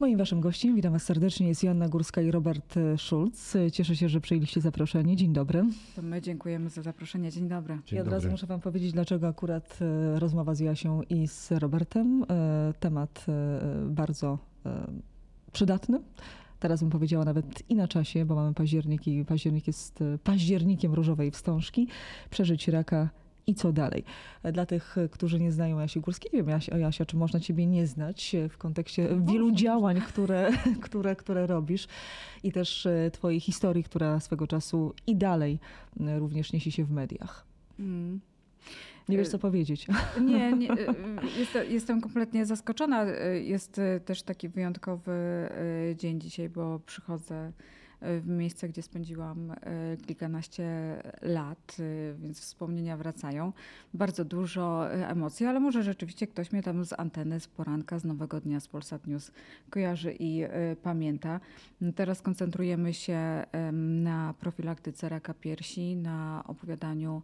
Moim waszym gościem, witam was serdecznie, jest Joanna Górska i Robert Schulz. Cieszę się, że przyjęliście zaproszenie. Dzień dobry. To my dziękujemy za zaproszenie. Dzień dobry. Dzień I od dobry. razu muszę wam powiedzieć, dlaczego akurat e, rozmowa z Jasią i z Robertem. E, temat e, bardzo przydatny. Teraz bym powiedziała nawet i na czasie, bo mamy październik i październik jest październikiem różowej wstążki. Przeżyć raka i co dalej. Dla tych, którzy nie znają Jasi Górskiej, nie wiem Jasia, Jasia, czy można ciebie nie znać w kontekście wielu działań, które, które, które robisz i też e, twojej historii, która swego czasu i dalej e, również niesie się w mediach. Mm. Nie wiesz, co powiedzieć. Nie, nie jestem, jestem kompletnie zaskoczona. Jest też taki wyjątkowy e, dzień dzisiaj, bo przychodzę w miejsce, gdzie spędziłam e, kilkanaście lat, e, więc wspomnienia wracają. Bardzo dużo emocji, ale może rzeczywiście ktoś mnie tam z anteny, z poranka, z Nowego Dnia, z Polsat News kojarzy i pamięta. Teraz koncentrujemy się na profilaktyce raka piersi, na opowiadaniu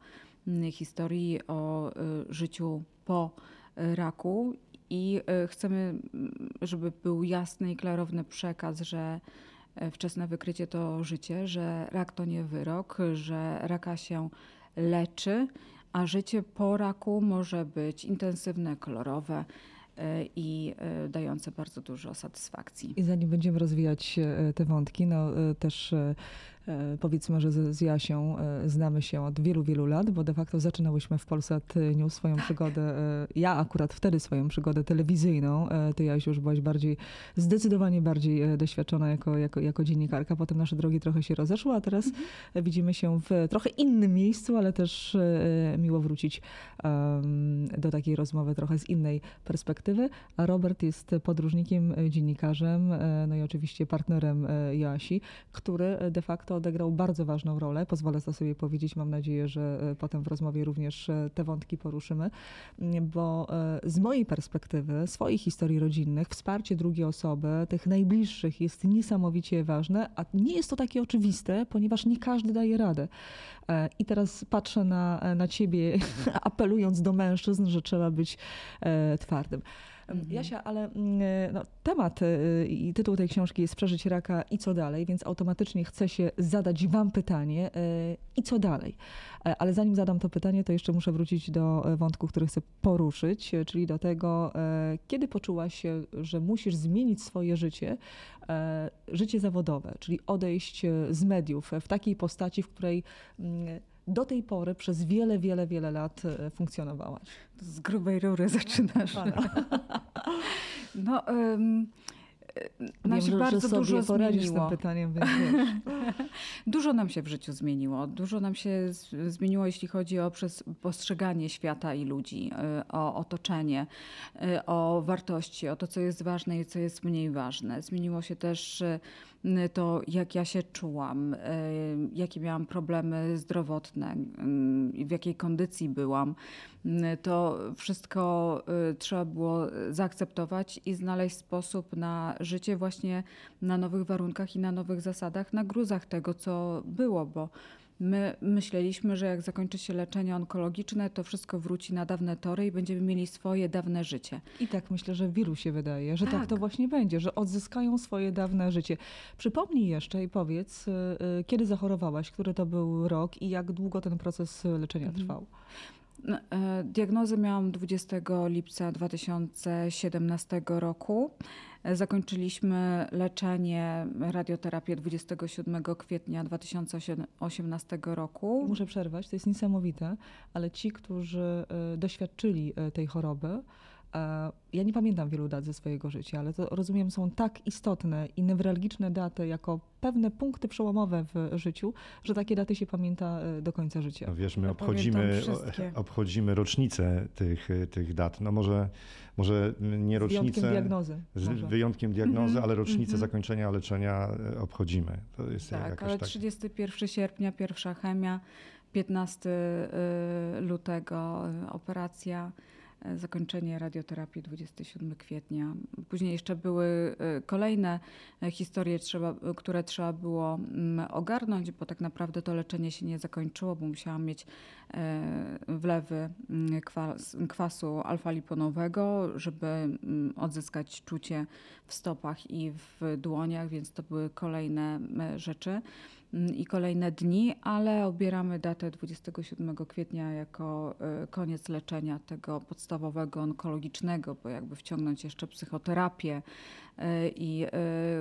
historii o życiu po raku i chcemy, żeby był jasny i klarowny przekaz, że e, wczesne wykrycie to życie, że rak to nie wyrok, że raka się leczy, a życie po raku może być intensywne, kolorowe e, i e, dające bardzo dużo satysfakcji. I zanim będziemy rozwijać te wątki, no też E, powiedzmy, że z, z Jasią e, znamy się od wielu, wielu lat, bo de facto zaczynałyśmy w Polsat News swoją tak. przygodę, e, ja akurat wtedy swoją przygodę telewizyjną, ty Jasiu już byłaś bardziej, zdecydowanie bardziej doświadczona jako, jako, jako dziennikarka, potem nasze drogi trochę się rozeszły, a teraz mhm. widzimy się w trochę innym miejscu, ale też miło wrócić do takiej rozmowy trochę z innej perspektywy, a Robert jest podróżnikiem, dziennikarzem, no i oczywiście partnerem Joasi, który de facto odegrał bardzo ważną rolę. Pozwolę to sobie powiedzieć. Mam nadzieję, że e, potem w rozmowie również e, te wątki poruszymy, mm, bo e, z mojej perspektywy, swoich historii rodzinnych, wsparcie drugiej osoby, tych najbliższych jest niesamowicie ważne, a nie jest to takie oczywiste, ponieważ nie każdy daje radę. I teraz patrzę na, na ciebie, apelując do mężczyzn, że trzeba być twardym. Mhm. Jasia, ale mm, e, no, temat e, i tytuł tej książki jest Przeżyć raka i co dalej, więc automatycznie chcę się zadać wam pytanie e, i co dalej. Ale zanim zadam to pytanie, to jeszcze muszę wrócić do wątku, który chcę poruszyć, czyli do tego, kiedy poczułaś się, że musisz zmienić swoje życie, życie zawodowe, czyli odejść z mediów w takiej postaci, w której mm, do tej pory przez wiele, wiele, wiele lat e, funkcjonowałaś? Z grubej rury zaczynasz. no, um, nam się bardzo że dużo zmieniło. pytaniem, Dużo nam się w życiu zmieniło. Dużo nam się zmieniło, jeśli chodzi o postrzeganie świata i ludzi, y, o otoczenie, o wartości, o to, co jest ważne i co jest mniej ważne. Zmieniło się też to, jak ja się czułam, jakie miałam problemy zdrowotne, w jakiej kondycji byłam. To wszystko trzeba było zaakceptować i znaleźć sposób na życie właśnie na nowych warunkach i na nowych zasadach, na gruzach tego, co było, bo My myśleliśmy, że jak zakończy się leczenie onkologiczne, to wszystko wróci na dawne tory i będziemy mieli swoje dawne życie. I tak myślę, że wielu się wydaje, że tak. tak to właśnie będzie, że odzyskają swoje dawne życie. Przypomnij jeszcze i powiedz, y, y, kiedy zachorowałaś, który to był rok i jak długo ten proces leczenia mhm. trwał. E, diagnozę miałam 20 lipca 2017 roku. E, zakończyliśmy leczenie, radioterapię 27 kwietnia 2018 roku. Muszę przerwać, to jest niesamowite, ale ci, którzy e, doświadczyli tej choroby, ja nie pamiętam wielu dat ze swojego życia, ale to rozumiem są tak istotne i newralgiczne daty jako pewne punkty przełomowe w życiu, że takie daty się pamięta e, do końca życia. No wiesz, my obchodzimy, obchodzimy rocznicę tych, tych dat. No może, może nie rocznicę. Z wyjątkiem diagnozy. Z może. wyjątkiem diagnozy, mm -hmm. ale rocznicę mm -hmm. zakończenia leczenia e, obchodzimy. To jest tak, ale 31 sierpnia pierwsza chemia, 15 e, lutego operacja. E, zakończenie radioterapii 27 kwietnia. Później jeszcze były e, kolejne e, historie, trzeba, które trzeba było mm, ogarnąć, bo tak naprawdę to leczenie się nie zakończyło, bo musiałam mieć wlewy mm, kwas, kwasu alfa-liponowego, żeby mm, odzyskać czucie w stopach i w dłoniach, więc to były kolejne rzeczy. Mm, i kolejne dni, ale obieramy datę 27 kwietnia jako y, koniec leczenia tego podstawowego onkologicznego, bo jakby wciągnąć jeszcze psychoterapię i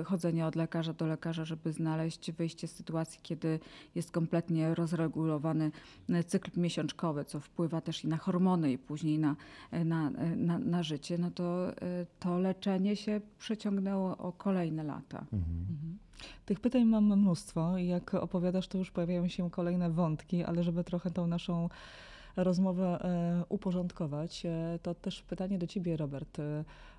y, chodzenie od lekarza do lekarza, żeby znaleźć wyjście z sytuacji, kiedy jest kompletnie rozregulowany cykl miesiączkowy, co wpływa też i na hormony i później na, na, na, na życie, no to to leczenie się przeciągnęło o kolejne lata. Mhm. Mhm. Tych pytań mam mnóstwo i jak opowiadasz, to już pojawiają się kolejne wątki, ale żeby trochę tą naszą rozmowę e, uporządkować, e, to też pytanie do ciebie, Robert.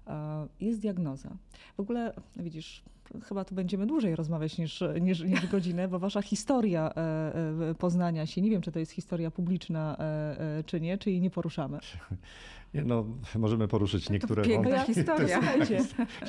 E, jest diagnoza. W ogóle, widzisz, chyba tu będziemy dłużej rozmawiać niż, niż, niż godzinę, bo wasza historia poznania się, nie wiem, czy to jest historia publiczna, czy nie, czy jej nie poruszamy. No, możemy poruszyć niektóre to piękna wątki. historia.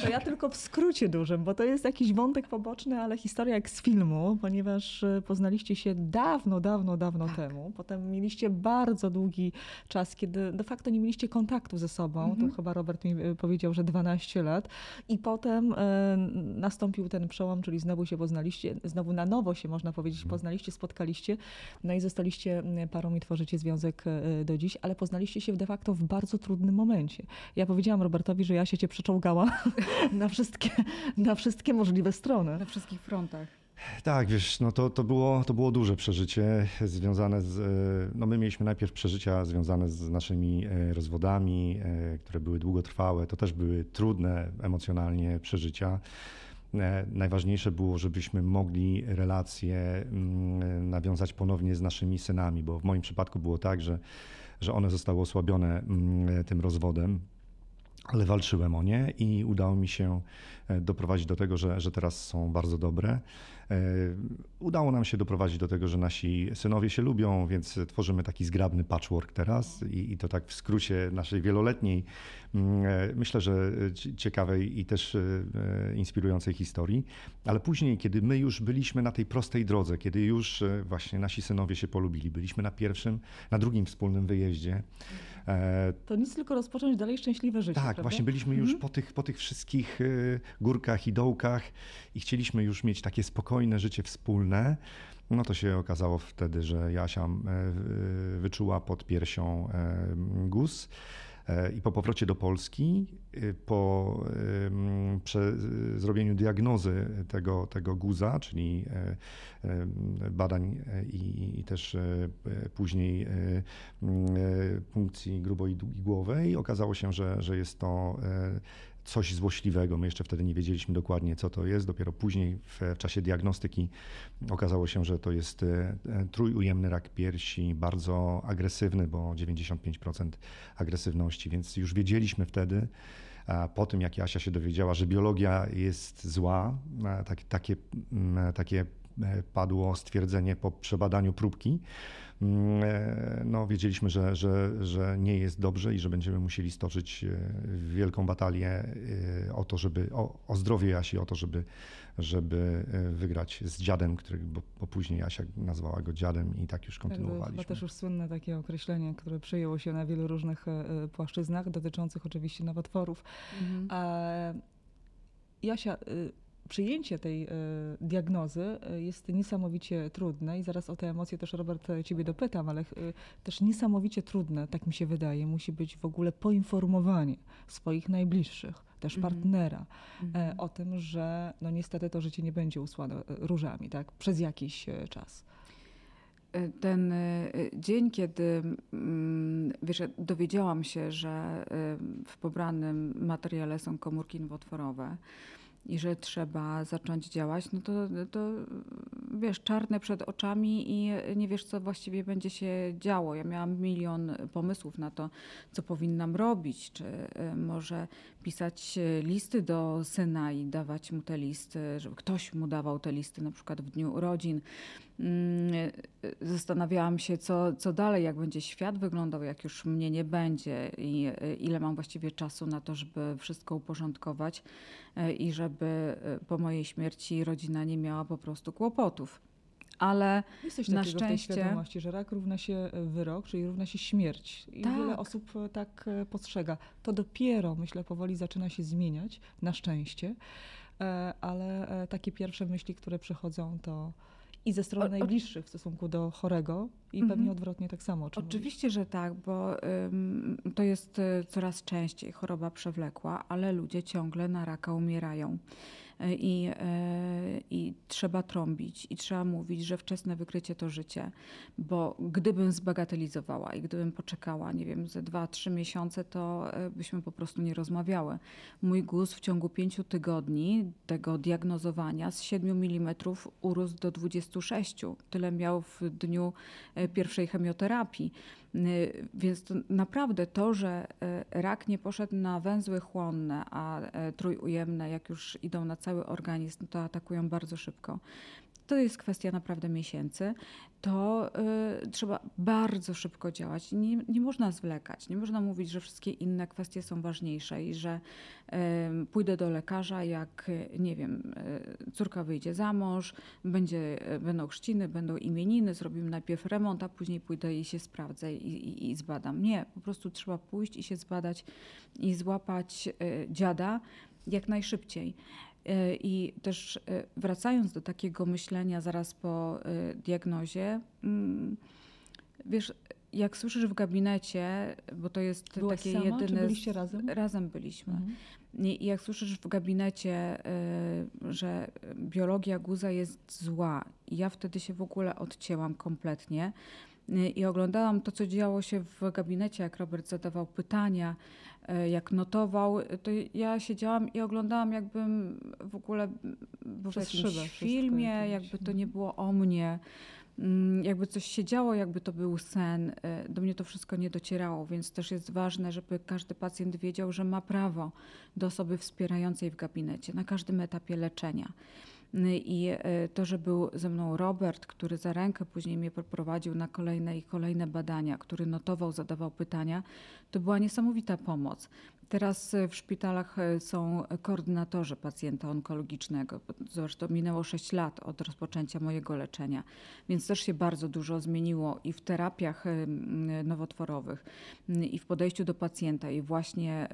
To ja tylko w skrócie dużym, bo to jest jakiś wątek poboczny, ale historia jak z filmu, ponieważ e, poznaliście się dawno, dawno, dawno tak. temu. Potem mieliście bardzo długi czas, kiedy de facto nie mieliście kontaktu ze sobą. Mhm. To chyba Robert mi e, powiedział, że 12 lat. I potem e, nastąpił ten przełom, czyli znowu się poznaliście, znowu na nowo się można powiedzieć, mhm. poznaliście, spotkaliście, no i zostaliście parą i tworzycie związek do dziś, ale poznaliście się de facto w bardzo bardzo trudnym momencie. Ja powiedziałam Robertowi, że ja się cię przeczołgała na wszystkie, na wszystkie możliwe strony. Na wszystkich frontach. Tak, wiesz, no to, to, było, to było duże przeżycie związane z. No my mieliśmy najpierw przeżycia związane z naszymi e, rozwodami, e, które były długotrwałe. To też były trudne emocjonalnie przeżycia. E, najważniejsze było, żebyśmy mogli relacje mm, nawiązać ponownie z naszymi synami, bo w moim przypadku było tak, że że one zostały osłabione mm, tym rozwodem ale walczyłem o nie i udało mi się e, doprowadzić do tego, że, że teraz są bardzo dobre. E, udało nam się doprowadzić do tego, że nasi synowie się lubią, więc tworzymy taki zgrabny patchwork teraz i, i to tak w skrócie naszej wieloletniej, mm, e, myślę, że ciekawej i też inspirującej historii. Ale później, kiedy my już byliśmy na tej prostej drodze, kiedy już właśnie nasi synowie się polubili, byliśmy na pierwszym, na drugim wspólnym wyjeździe, E, to nic tylko rozpocząć dalej szczęśliwe życie. Tak, prawda? właśnie byliśmy już mhm. po, tych, po tych wszystkich górkach i dołkach i chcieliśmy już mieć takie spokojne życie wspólne. No to się okazało wtedy, że Jasia e, wyczuła pod piersią e, guz. E, I po powrocie do Polski, po zrobieniu diagnozy tego, tego guza, czyli e, badań e, i, i też później punkcji gruboigłowej, okazało się, że, że jest to coś złośliwego. My jeszcze wtedy nie wiedzieliśmy dokładnie, co to jest. Dopiero później w, czasie diagnostyki okazało się, że to jest e, trójujemny rak piersi, bardzo agresywny, bo 95% agresywności, więc już wiedzieliśmy wtedy, po tym jak Jasia się dowiedziała, że biologia jest zła, tak, takie, takie e, padło stwierdzenie po przebadaniu próbki, Mm, e, no, wiedzieliśmy, że, że, że nie jest dobrze i że będziemy musieli stoczyć e, wielką batalię e, o to, żeby, o, o zdrowie Jasi, o to, żeby, żeby wygrać z dziadem, który, bo, bo później Jasia nazwała go dziadem i tak już kontynuowaliśmy. To też już słynne takie określenie, które przyjęło się na wielu różnych płaszczyznach, dotyczących oczywiście nowotworów. Mhm. A Jasia, y, przyjęcie tej e, diagnozy e, jest niesamowicie trudne i zaraz o te emocje też Robert e, ciebie dopytam, ale też niesamowicie trudne, tak mi się wydaje, musi być w ogóle poinformowanie swoich najbliższych, też mhm. partnera mm -hmm. o tym, że no niestety to życie nie będzie usłane różami, tak, przez jakiś czas ten dzień, kiedy mm, wiesz, dowiedziałam się, że w pobranym materiale są komórki nowotworowe, i że trzeba zacząć działać, no to, to wiesz, czarne przed oczami i nie wiesz, co właściwie będzie się działo. Ja miałam milion pomysłów na to, co powinnam robić, czy y, może pisać listy do syna i dawać mu te listy, żeby ktoś mu dawał te listy na przykład w dniu urodzin. Mm, zastanawiałam się, co, co dalej, jak będzie świat wyglądał, jak już mnie nie będzie i y, ile mam właściwie czasu na to, żeby wszystko uporządkować y, i żeby y, po mojej śmierci rodzina nie miała po prostu kłopotów. Ale Jesteś na takiego w tej szczęście- świadomości, że rak równa się e, wyrok, czyli równa się śmierć. I Tak. wiele osób e, tak e, postrzega. To dopiero, myślę, powoli zaczyna się zmieniać, na szczęście. E, Ale e, takie pierwsze myśli, które przychodzą, to i ze strony O- najbliższych w stosunku do chorego i Mhm. pewnie odwrotnie tak samo. o czym mówisz. Oczywiście, że tak, bo ym, to jest y, coraz częściej choroba przewlekła, ale ludzie ciągle na raka umierają. I, y, I trzeba trąbić, i trzeba mówić, że wczesne wykrycie to życie, bo gdybym zbagatelizowała i gdybym poczekała, nie wiem, ze dwa, trzy miesiące, to y, byśmy po prostu nie rozmawiały. Mój guz w ciągu pięciu tygodni tego diagnozowania z 7 mm urósł do 26. Tyle miał w dniu e, pierwszej chemioterapii. Więc to naprawdę to, że e, rak nie poszedł na węzły chłonne, a e, trójujemne, jak już idą na cały organizm, to atakują bardzo szybko. To jest kwestia naprawdę miesięcy. To y, trzeba bardzo szybko działać. Nie, nie można zwlekać. Nie można mówić, że wszystkie inne kwestie są ważniejsze i że y, pójdę do lekarza, jak nie wiem, y, córka wyjdzie za mąż, będzie, y, będą chrzciny, będą imieniny, zrobimy najpierw remont, a później pójdę i się sprawdzę i, i, i zbadam. Nie, po prostu trzeba pójść i się zbadać i złapać y, dziada jak najszybciej. Y, I też y, wracając do takiego myślenia zaraz po y, diagnozie, mm, wiesz, jak słyszysz w gabinecie, bo to jest Byłaś takie sama, czy jedyne. byliście razem? Razem byliśmy. Mhm. I jak słyszysz w gabinecie, że biologia guza jest zła, ja wtedy się w ogóle odcięłam kompletnie i oglądałam to, co działo się w gabinecie, jak Robert zadawał pytania, y, jak notował, to ja siedziałam i oglądałam, jakbym w ogóle był w jakimś filmie, jakby to Mhm. nie było o mnie. Mm, Jakby coś się działo, jakby to był sen, y, do mnie to wszystko nie docierało, więc też jest ważne, żeby każdy pacjent wiedział, że ma prawo do osoby wspierającej w gabinecie na każdym etapie leczenia. Y, I y, to, że był ze mną Robert, który za rękę później mnie prowadził na kolejne i kolejne badania, który notował, zadawał pytania, to była niesamowita pomoc. Teraz y, w szpitalach y, są koordynatorzy pacjenta onkologicznego. Zresztą minęło 6 lat od rozpoczęcia mojego leczenia, więc też się bardzo dużo zmieniło i w terapiach y, nowotworowych, i w podejściu do pacjenta, i właśnie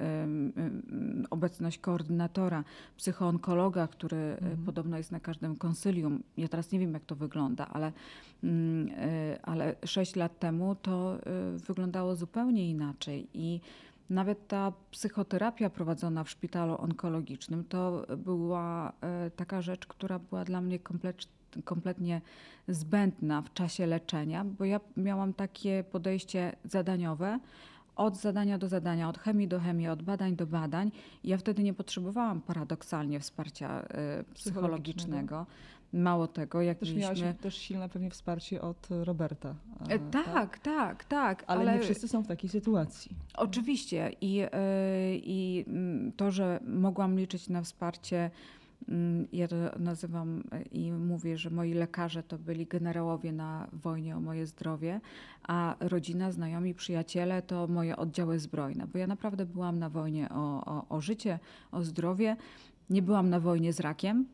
obecność koordynatora, psychoonkologa, który Mhm. podobno jest na każdym konsylium. Ja teraz nie wiem, jak to wygląda, ale, ale 6 lat temu to wyglądało zupełnie inaczej. I nawet ta psychoterapia prowadzona w szpitalu onkologicznym to była e, taka rzecz, która była dla mnie kompletnie zbędna w czasie leczenia, bo ja miałam takie podejście zadaniowe. Od zadania do zadania, od chemii do chemii, od badań do badań. Ja wtedy nie potrzebowałam paradoksalnie wsparcia e, psychologicznego. Mało tego, jak Też mieliśmy... miałaś też silne pewnie wsparcie od Roberta. E, e, Tak, tak, tak. Ale, nie wszyscy są w takiej sytuacji. Oczywiście i, y, i mm, to, że mogłam liczyć na wsparcie, mm, ja to nazywam y, i mówię, że moi lekarze to byli generałowie na wojnie o moje zdrowie, a rodzina, znajomi, przyjaciele to moje oddziały zbrojne, bo ja naprawdę byłam na wojnie o, o, o życie, o zdrowie. Nie byłam na wojnie z rakiem,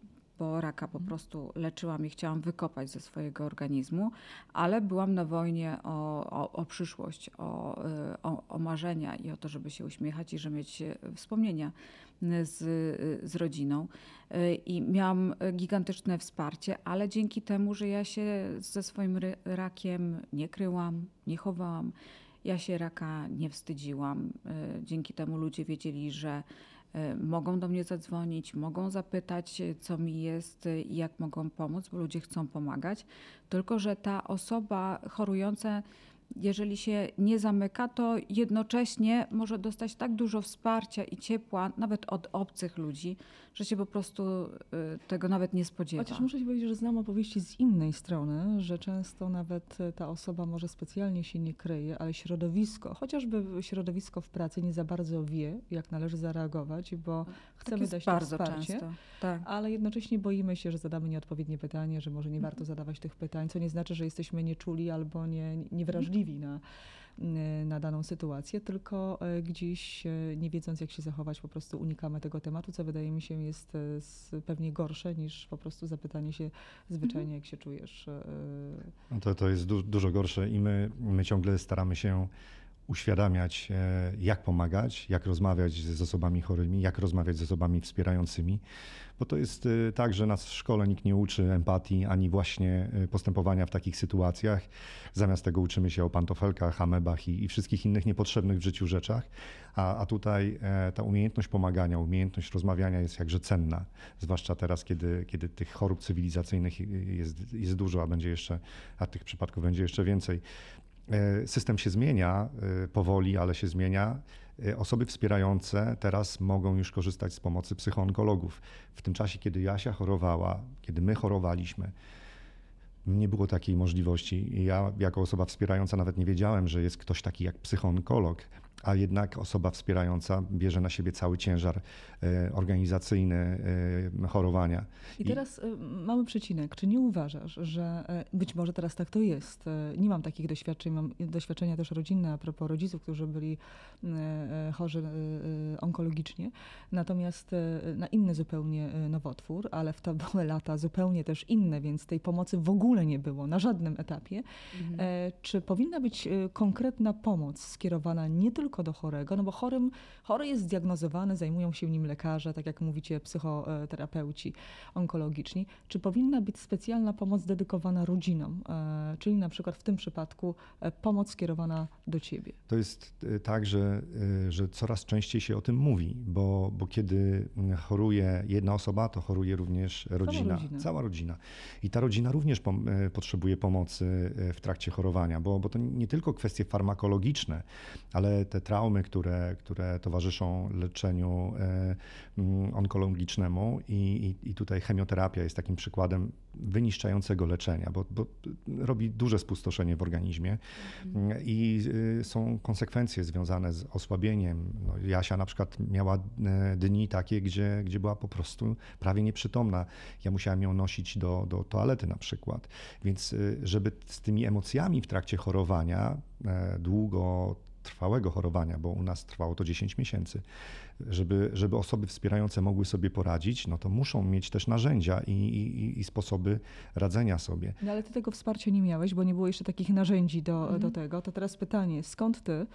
bo raka po prostu leczyłam i chciałam wykopać ze swojego organizmu, ale byłam na wojnie o, o, o przyszłość, o, y, o, o marzenia i o to, żeby się uśmiechać i żeby mieć y, wspomnienia y, z, z rodziną. I miałam gigantyczne wsparcie, ale dzięki temu, że ja się ze swoim rakiem nie kryłam, nie chowałam, ja się raka nie wstydziłam. Dzięki temu ludzie wiedzieli, że mogą do mnie zadzwonić, mogą zapytać, y, co mi jest y, i jak mogą pomóc, bo ludzie chcą pomagać. Tylko, że ta osoba chorująca jeżeli się nie zamyka, to jednocześnie może dostać tak dużo wsparcia i ciepła, nawet od obcych ludzi, że się po prostu y, tego nawet nie spodziewa. Chociaż muszę ci powiedzieć, że znam opowieści z innej strony, że często nawet ta osoba może specjalnie się nie kryje, ale środowisko, chociażby środowisko w pracy nie za bardzo wie, jak należy zareagować, bo tak chcemy jest dać to bardzo wsparcie, często. Tak. ale jednocześnie boimy się, że zadamy nieodpowiednie pytanie, że może nie warto zadawać tych pytań, co nie znaczy, że jesteśmy nieczuli albo nie, niewrażliwi na, na daną sytuację, tylko e, gdzieś e, nie wiedząc jak się zachować, po prostu unikamy tego tematu, co wydaje mi się jest pewnie gorsze niż po prostu zapytanie się zwyczajnie, jak się czujesz. No to, to jest du, dużo gorsze i my, my ciągle staramy się uświadamiać, e, jak pomagać, jak rozmawiać z osobami chorymi, jak rozmawiać z osobami wspierającymi, bo to jest e, tak, że nas w szkole nikt nie uczy empatii ani właśnie e, postępowania w takich sytuacjach. Zamiast tego uczymy się o pantofelkach, amebach i, i wszystkich innych niepotrzebnych w życiu rzeczach, a, a tutaj ta umiejętność pomagania, umiejętność rozmawiania jest jakże cenna, zwłaszcza teraz, kiedy, kiedy tych chorób cywilizacyjnych jest, jest dużo, a będzie jeszcze, a tych przypadków będzie jeszcze więcej. E, System się zmienia e, powoli, ale się zmienia. E, Osoby wspierające teraz mogą już korzystać z pomocy psychoonkologów. W tym czasie, kiedy Jasia chorowała, kiedy my chorowaliśmy, nie było takiej możliwości. Ja, jako osoba wspierająca, nawet nie wiedziałem, że jest ktoś taki jak psychoonkolog, a jednak osoba wspierająca bierze na siebie cały ciężar e, organizacyjny e, chorowania. I teraz y, mały przecinek. Czy nie uważasz, że być może teraz tak to jest? Nie mam takich doświadczeń, mam doświadczenia też rodzinne a propos rodziców, którzy byli chorzy onkologicznie, natomiast na inny zupełnie nowotwór, ale w to były lata zupełnie też inne, więc tej pomocy w ogóle nie było na żadnym etapie. Mhm. E, Czy powinna być e, konkretna pomoc skierowana nie tylko do chorego, no bo chorym, chory jest zdiagnozowany, zajmują się nim lekarze, tak jak mówicie, psychoterapeuci onkologiczni. Czy powinna być specjalna pomoc dedykowana rodzinom, e, czyli na przykład w tym przypadku e, pomoc skierowana do ciebie? To jest e, tak, że, że coraz częściej się o tym mówi, bo, bo kiedy choruje jedna osoba, to choruje również rodzina, rodzina. cała rodzina. I ta rodzina również pom- potrzebuje pomocy w trakcie chorowania, bo, bo to nie tylko kwestie farmakologiczne, ale te traumy, które, które towarzyszą leczeniu e, mm, onkologicznemu i, i, i tutaj chemioterapia jest takim przykładem wyniszczającego leczenia, bo, bo robi duże spustoszenie w organizmie i y, są konsekwencje związane z osłabieniem. No, Jasia na przykład miała e, dni takie, gdzie, gdzie była po prostu prawie nieprzytomna. Ja musiałem ją nosić do, do toalety na przykład. Więc y, żeby z tymi emocjami w trakcie chorowania, e, długo trwałego chorowania, bo u nas trwało to 10 miesięcy, żeby, żeby osoby wspierające mogły sobie poradzić, no to muszą mieć też narzędzia i, i, i sposoby radzenia sobie. No ale ty tego wsparcia nie miałeś, bo nie było jeszcze takich narzędzi do, Mhm. do tego. To teraz pytanie, skąd ty,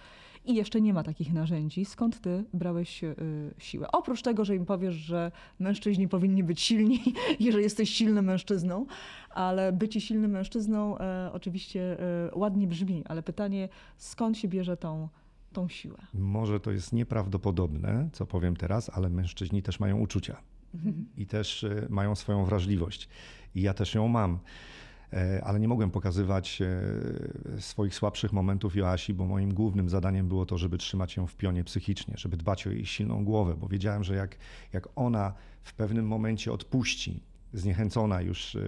i jeszcze nie ma takich narzędzi, skąd ty brałeś y, siłę? Oprócz tego, że im powiesz, że mężczyźni powinni być silni i że jesteś silnym mężczyzną, ale bycie silnym mężczyzną e, oczywiście e, ładnie brzmi, ale pytanie, skąd się bierze tą, tą siłę? Może to jest nieprawdopodobne, co powiem teraz, ale mężczyźni też mają uczucia i też e, mają swoją wrażliwość. I ja też ją mam. E, Ale nie mogłem pokazywać e, swoich słabszych momentów Joasi, bo moim głównym zadaniem było to, żeby trzymać ją w pionie psychicznie, żeby dbać o jej silną głowę, bo wiedziałem, że jak, jak ona w pewnym momencie odpuści, zniechęcona już e,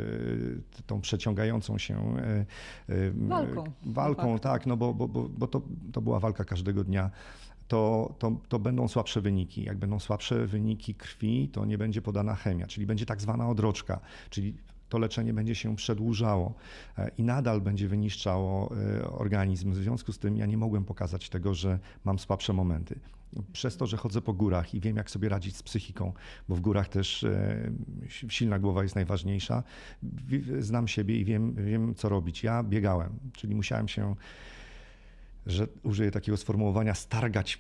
tą przeciągającą się e, e, Walką, walką de facto. tak, no bo, bo, bo, to, to była walka każdego dnia to, to, to będą słabsze wyniki. Jak będą słabsze wyniki krwi, to nie będzie podana chemia, czyli będzie tak zwana odroczka, czyli to leczenie będzie się przedłużało i nadal będzie wyniszczało organizm. W związku z tym ja nie mogłem pokazać tego, że mam słabsze momenty. Przez to, że chodzę po górach i wiem, jak sobie radzić z psychiką, bo w górach też e, silna głowa jest najważniejsza. Znam siebie i wiem, wiem, co robić. Ja biegałem, czyli musiałem się że użyję takiego sformułowania, stargać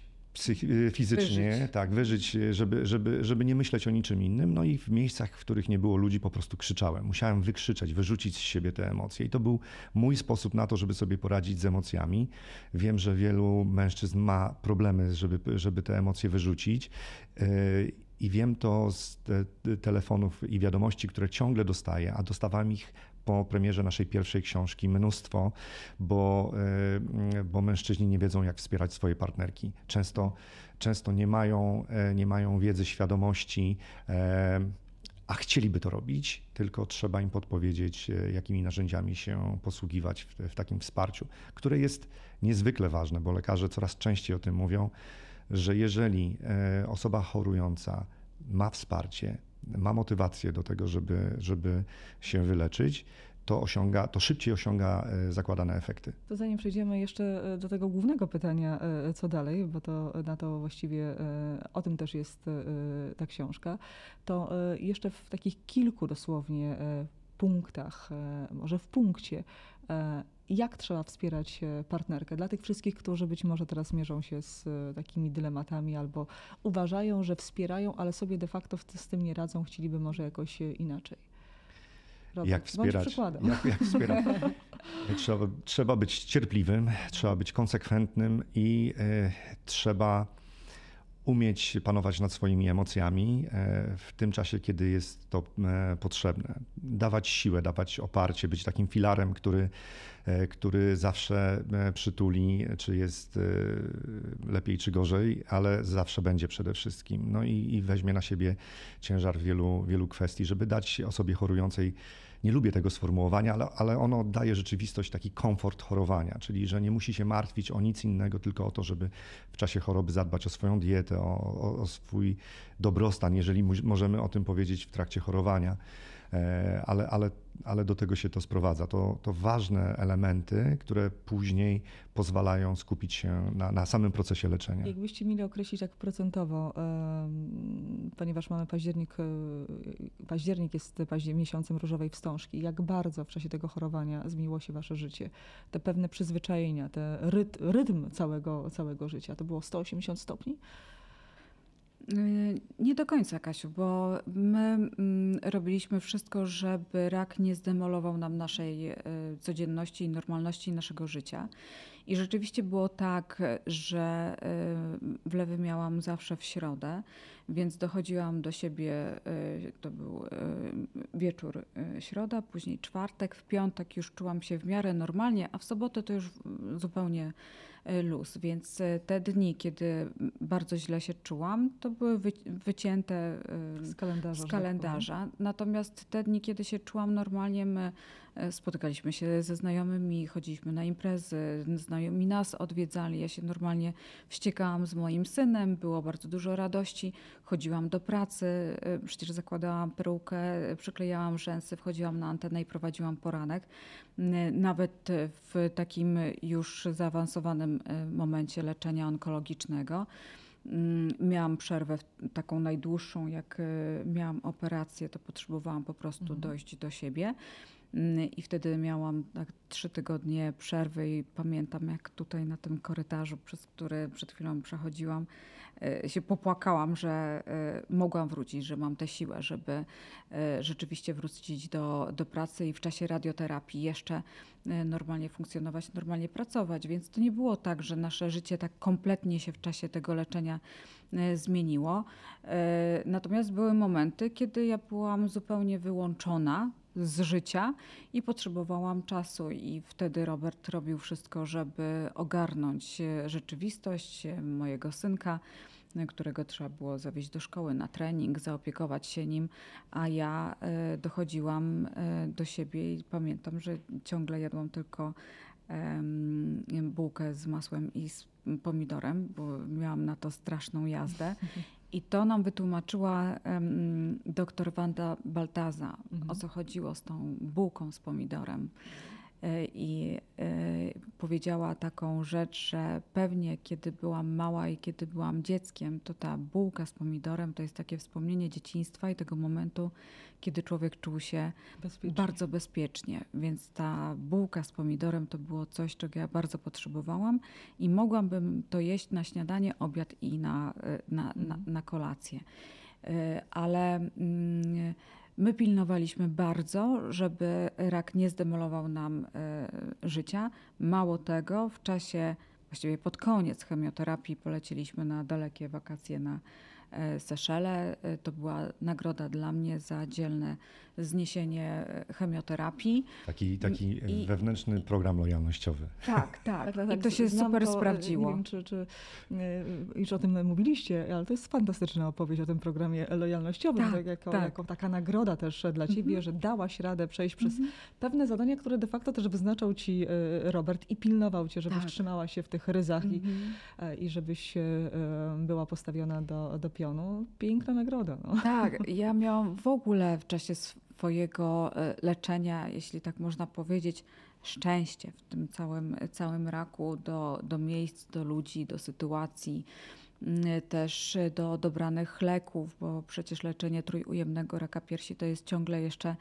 fizycznie, Wyżyć. tak, wyżyć, y, żeby, żeby, żeby nie myśleć o niczym innym. No i w miejscach, w których nie było ludzi, po prostu krzyczałem. Musiałem wykrzyczeć, wyrzucić z siebie te emocje. I to był mój sposób na to, żeby sobie poradzić z emocjami. Wiem, że wielu mężczyzn ma problemy, żeby, żeby te emocje wyrzucić. Y, I wiem to z te, telefonów i wiadomości, które ciągle dostaję, a dostawałem ich po premierze naszej pierwszej książki mnóstwo, bo, bo mężczyźni nie wiedzą, jak wspierać swoje partnerki. Często, często nie, mają, nie mają wiedzy, świadomości a chcieliby to robić, tylko trzeba im podpowiedzieć, e, jakimi narzędziami się posługiwać w, w, takim wsparciu, które jest niezwykle ważne, bo lekarze coraz częściej o tym mówią, że jeżeli e, osoba chorująca ma wsparcie, ma motywację do tego, żeby, żeby się wyleczyć, to, osiąga, to szybciej osiąga e, zakładane efekty. To zanim przejdziemy jeszcze e, do tego głównego pytania, e, co dalej, bo to na to właściwie o tym też jest ta książka, to jeszcze w takich kilku dosłownie punktach, może w punkcie, jak trzeba wspierać partnerkę. Dla tych wszystkich, którzy być może teraz mierzą się z takimi dylematami albo uważają, że wspierają, ale sobie de facto z tym nie radzą, chcieliby może jakoś inaczej. Robert, jak wspierać. Jak, jak wspierać. trzeba, trzeba być cierpliwym, trzeba być konsekwentnym i y, trzeba umieć panować nad swoimi emocjami e, w tym czasie, kiedy jest to e, potrzebne. Dawać siłę, dawać oparcie, być takim filarem, który, który zawsze przytuli, czy jest lepiej, czy gorzej, ale zawsze będzie przede wszystkim. No i, i weźmie na siebie ciężar wielu, wielu kwestii, żeby dać osobie chorującej nie lubię tego sformułowania, ale, ale ono daje rzeczywistość, taki komfort chorowania, czyli że nie musi się martwić o nic innego, tylko o to, żeby w czasie choroby zadbać o swoją dietę, o, o, o swój dobrostan, jeżeli możemy o tym powiedzieć w trakcie chorowania. E, ale, ale, ale do tego się to sprowadza. To, to ważne elementy, które później pozwalają skupić się na, na samym procesie leczenia. Jakbyście mieli określić tak procentowo, ponieważ mamy październik, e, październik jest miesiącem różowej wstążki, jak bardzo w czasie tego chorowania zmieniło się wasze życie? Te pewne przyzwyczajenia, ten rytm całego, całego życia, to było 180 stopni? Y, nie do końca, Kasiu, bo my mm, robiliśmy wszystko, żeby rak nie zdemolował nam naszej y, codzienności i normalności naszego życia. I rzeczywiście było tak, że y, wlewy miałam zawsze w środę, więc dochodziłam do siebie, to był wieczór środa, później czwartek, w piątek już czułam się w miarę normalnie, a w sobotę to już zupełnie luz. Więc e, te dni, kiedy bardzo źle się czułam, to były wycięte e, z kalendarza. Z kalendarza. Natomiast te dni, kiedy się czułam normalnie, my spotykaliśmy się ze znajomymi, chodziliśmy na imprezy, znajomi nas odwiedzali. Ja się normalnie wściekałam z moim synem, było bardzo dużo radości. Chodziłam do pracy, przecież zakładałam perukę, przyklejałam rzęsy, wchodziłam na antenę i prowadziłam poranek. Nawet w takim już zaawansowanym e, momencie leczenia onkologicznego. Mm, miałam przerwę taką najdłuższą, jak e, miałam operację, to potrzebowałam po prostu mhm. dojść do siebie. Mm, I wtedy miałam tak trzy tygodnie przerwy i pamiętam, jak tutaj na tym korytarzu, przez który przed chwilą przechodziłam, E, się popłakałam, że e, mogłam wrócić, że mam tę siłę, żeby e, rzeczywiście wrócić do, do pracy i w czasie radioterapii jeszcze normalnie funkcjonować, normalnie pracować. Więc to nie było tak, że nasze życie tak kompletnie się w czasie tego leczenia zmieniło. Natomiast były momenty, kiedy ja byłam zupełnie wyłączona z życia i potrzebowałam czasu i wtedy Robert robił wszystko, żeby ogarnąć rzeczywistość mojego synka, którego trzeba było zawieźć do szkoły na trening, zaopiekować się nim, a ja e, dochodziłam e, do siebie i pamiętam, że ciągle jadłam tylko bułkę z masłem i z pomidorem, bo miałam na to straszną jazdę. I to nam wytłumaczyła um, doktor Wanda Baltaza, mhm. o co chodziło z tą bułką z pomidorem. E, I e, powiedziała taką rzecz, że pewnie kiedy byłam mała i kiedy byłam dzieckiem, to ta bułka z pomidorem to jest takie wspomnienie dzieciństwa i tego momentu, kiedy człowiek czuł się bezpiecznie. bardzo bezpiecznie. Więc ta bułka z pomidorem to było coś, czego ja bardzo potrzebowałam i mogłabym to jeść na śniadanie, obiad i na, e, na, na, mhm. na kolację. Ale mm, My pilnowaliśmy bardzo, żeby rak nie zdemolował nam e, życia. Mało tego, w czasie, właściwie pod koniec chemioterapii poleciliśmy na dalekie wakacje na Seszele. E, to była nagroda dla mnie za dzielne zniesienie e, chemioterapii. Taki, taki I- wewnętrzny program lojalnościowy. Tak, tak. I to się znam super to, e, sprawdziło. Nie wiem, czy, czy e, już o tym mówiliście, ale to jest fantastyczna opowieść o tym programie lojalnościowym, Tak, tak, jako, tak. jako taka nagroda też dla ciebie, że dałaś radę przejść przez pewne zadania, które de facto też wyznaczał ci e, Robert i pilnował cię, żebyś Tak. trzymała się w tych ryzach i, Mhm. e, i żebyś e, była postawiona do, do pionu. Piękna nagroda. No. Tak, ja miałam w ogóle w czasie swojego e, leczenia, jeśli tak można powiedzieć, szczęście w tym całym, całym raku do, do miejsc, do ludzi, do sytuacji, też do dobranych leków, bo przecież leczenie trójujemnego raka piersi to jest ciągle jeszcze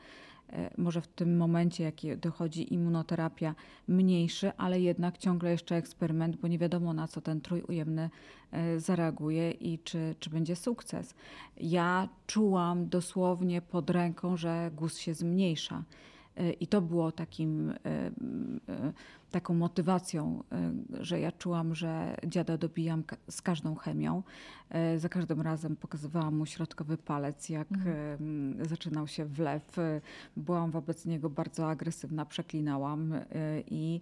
e, może w tym momencie, jak dochodzi immunoterapia, mniejszy, ale jednak ciągle jeszcze eksperyment, bo nie wiadomo na co ten trójujemny e, zareaguje i czy, czy będzie sukces. Ja czułam dosłownie pod ręką, że guz się zmniejsza. I to było takim, taką motywacją, e, że ja czułam, że dziada dobijam z każdą chemią. E, Za każdym razem pokazywałam mu środkowy palec, jak e, m, zaczynał się wlew. Byłam wobec niego bardzo agresywna, przeklinałam i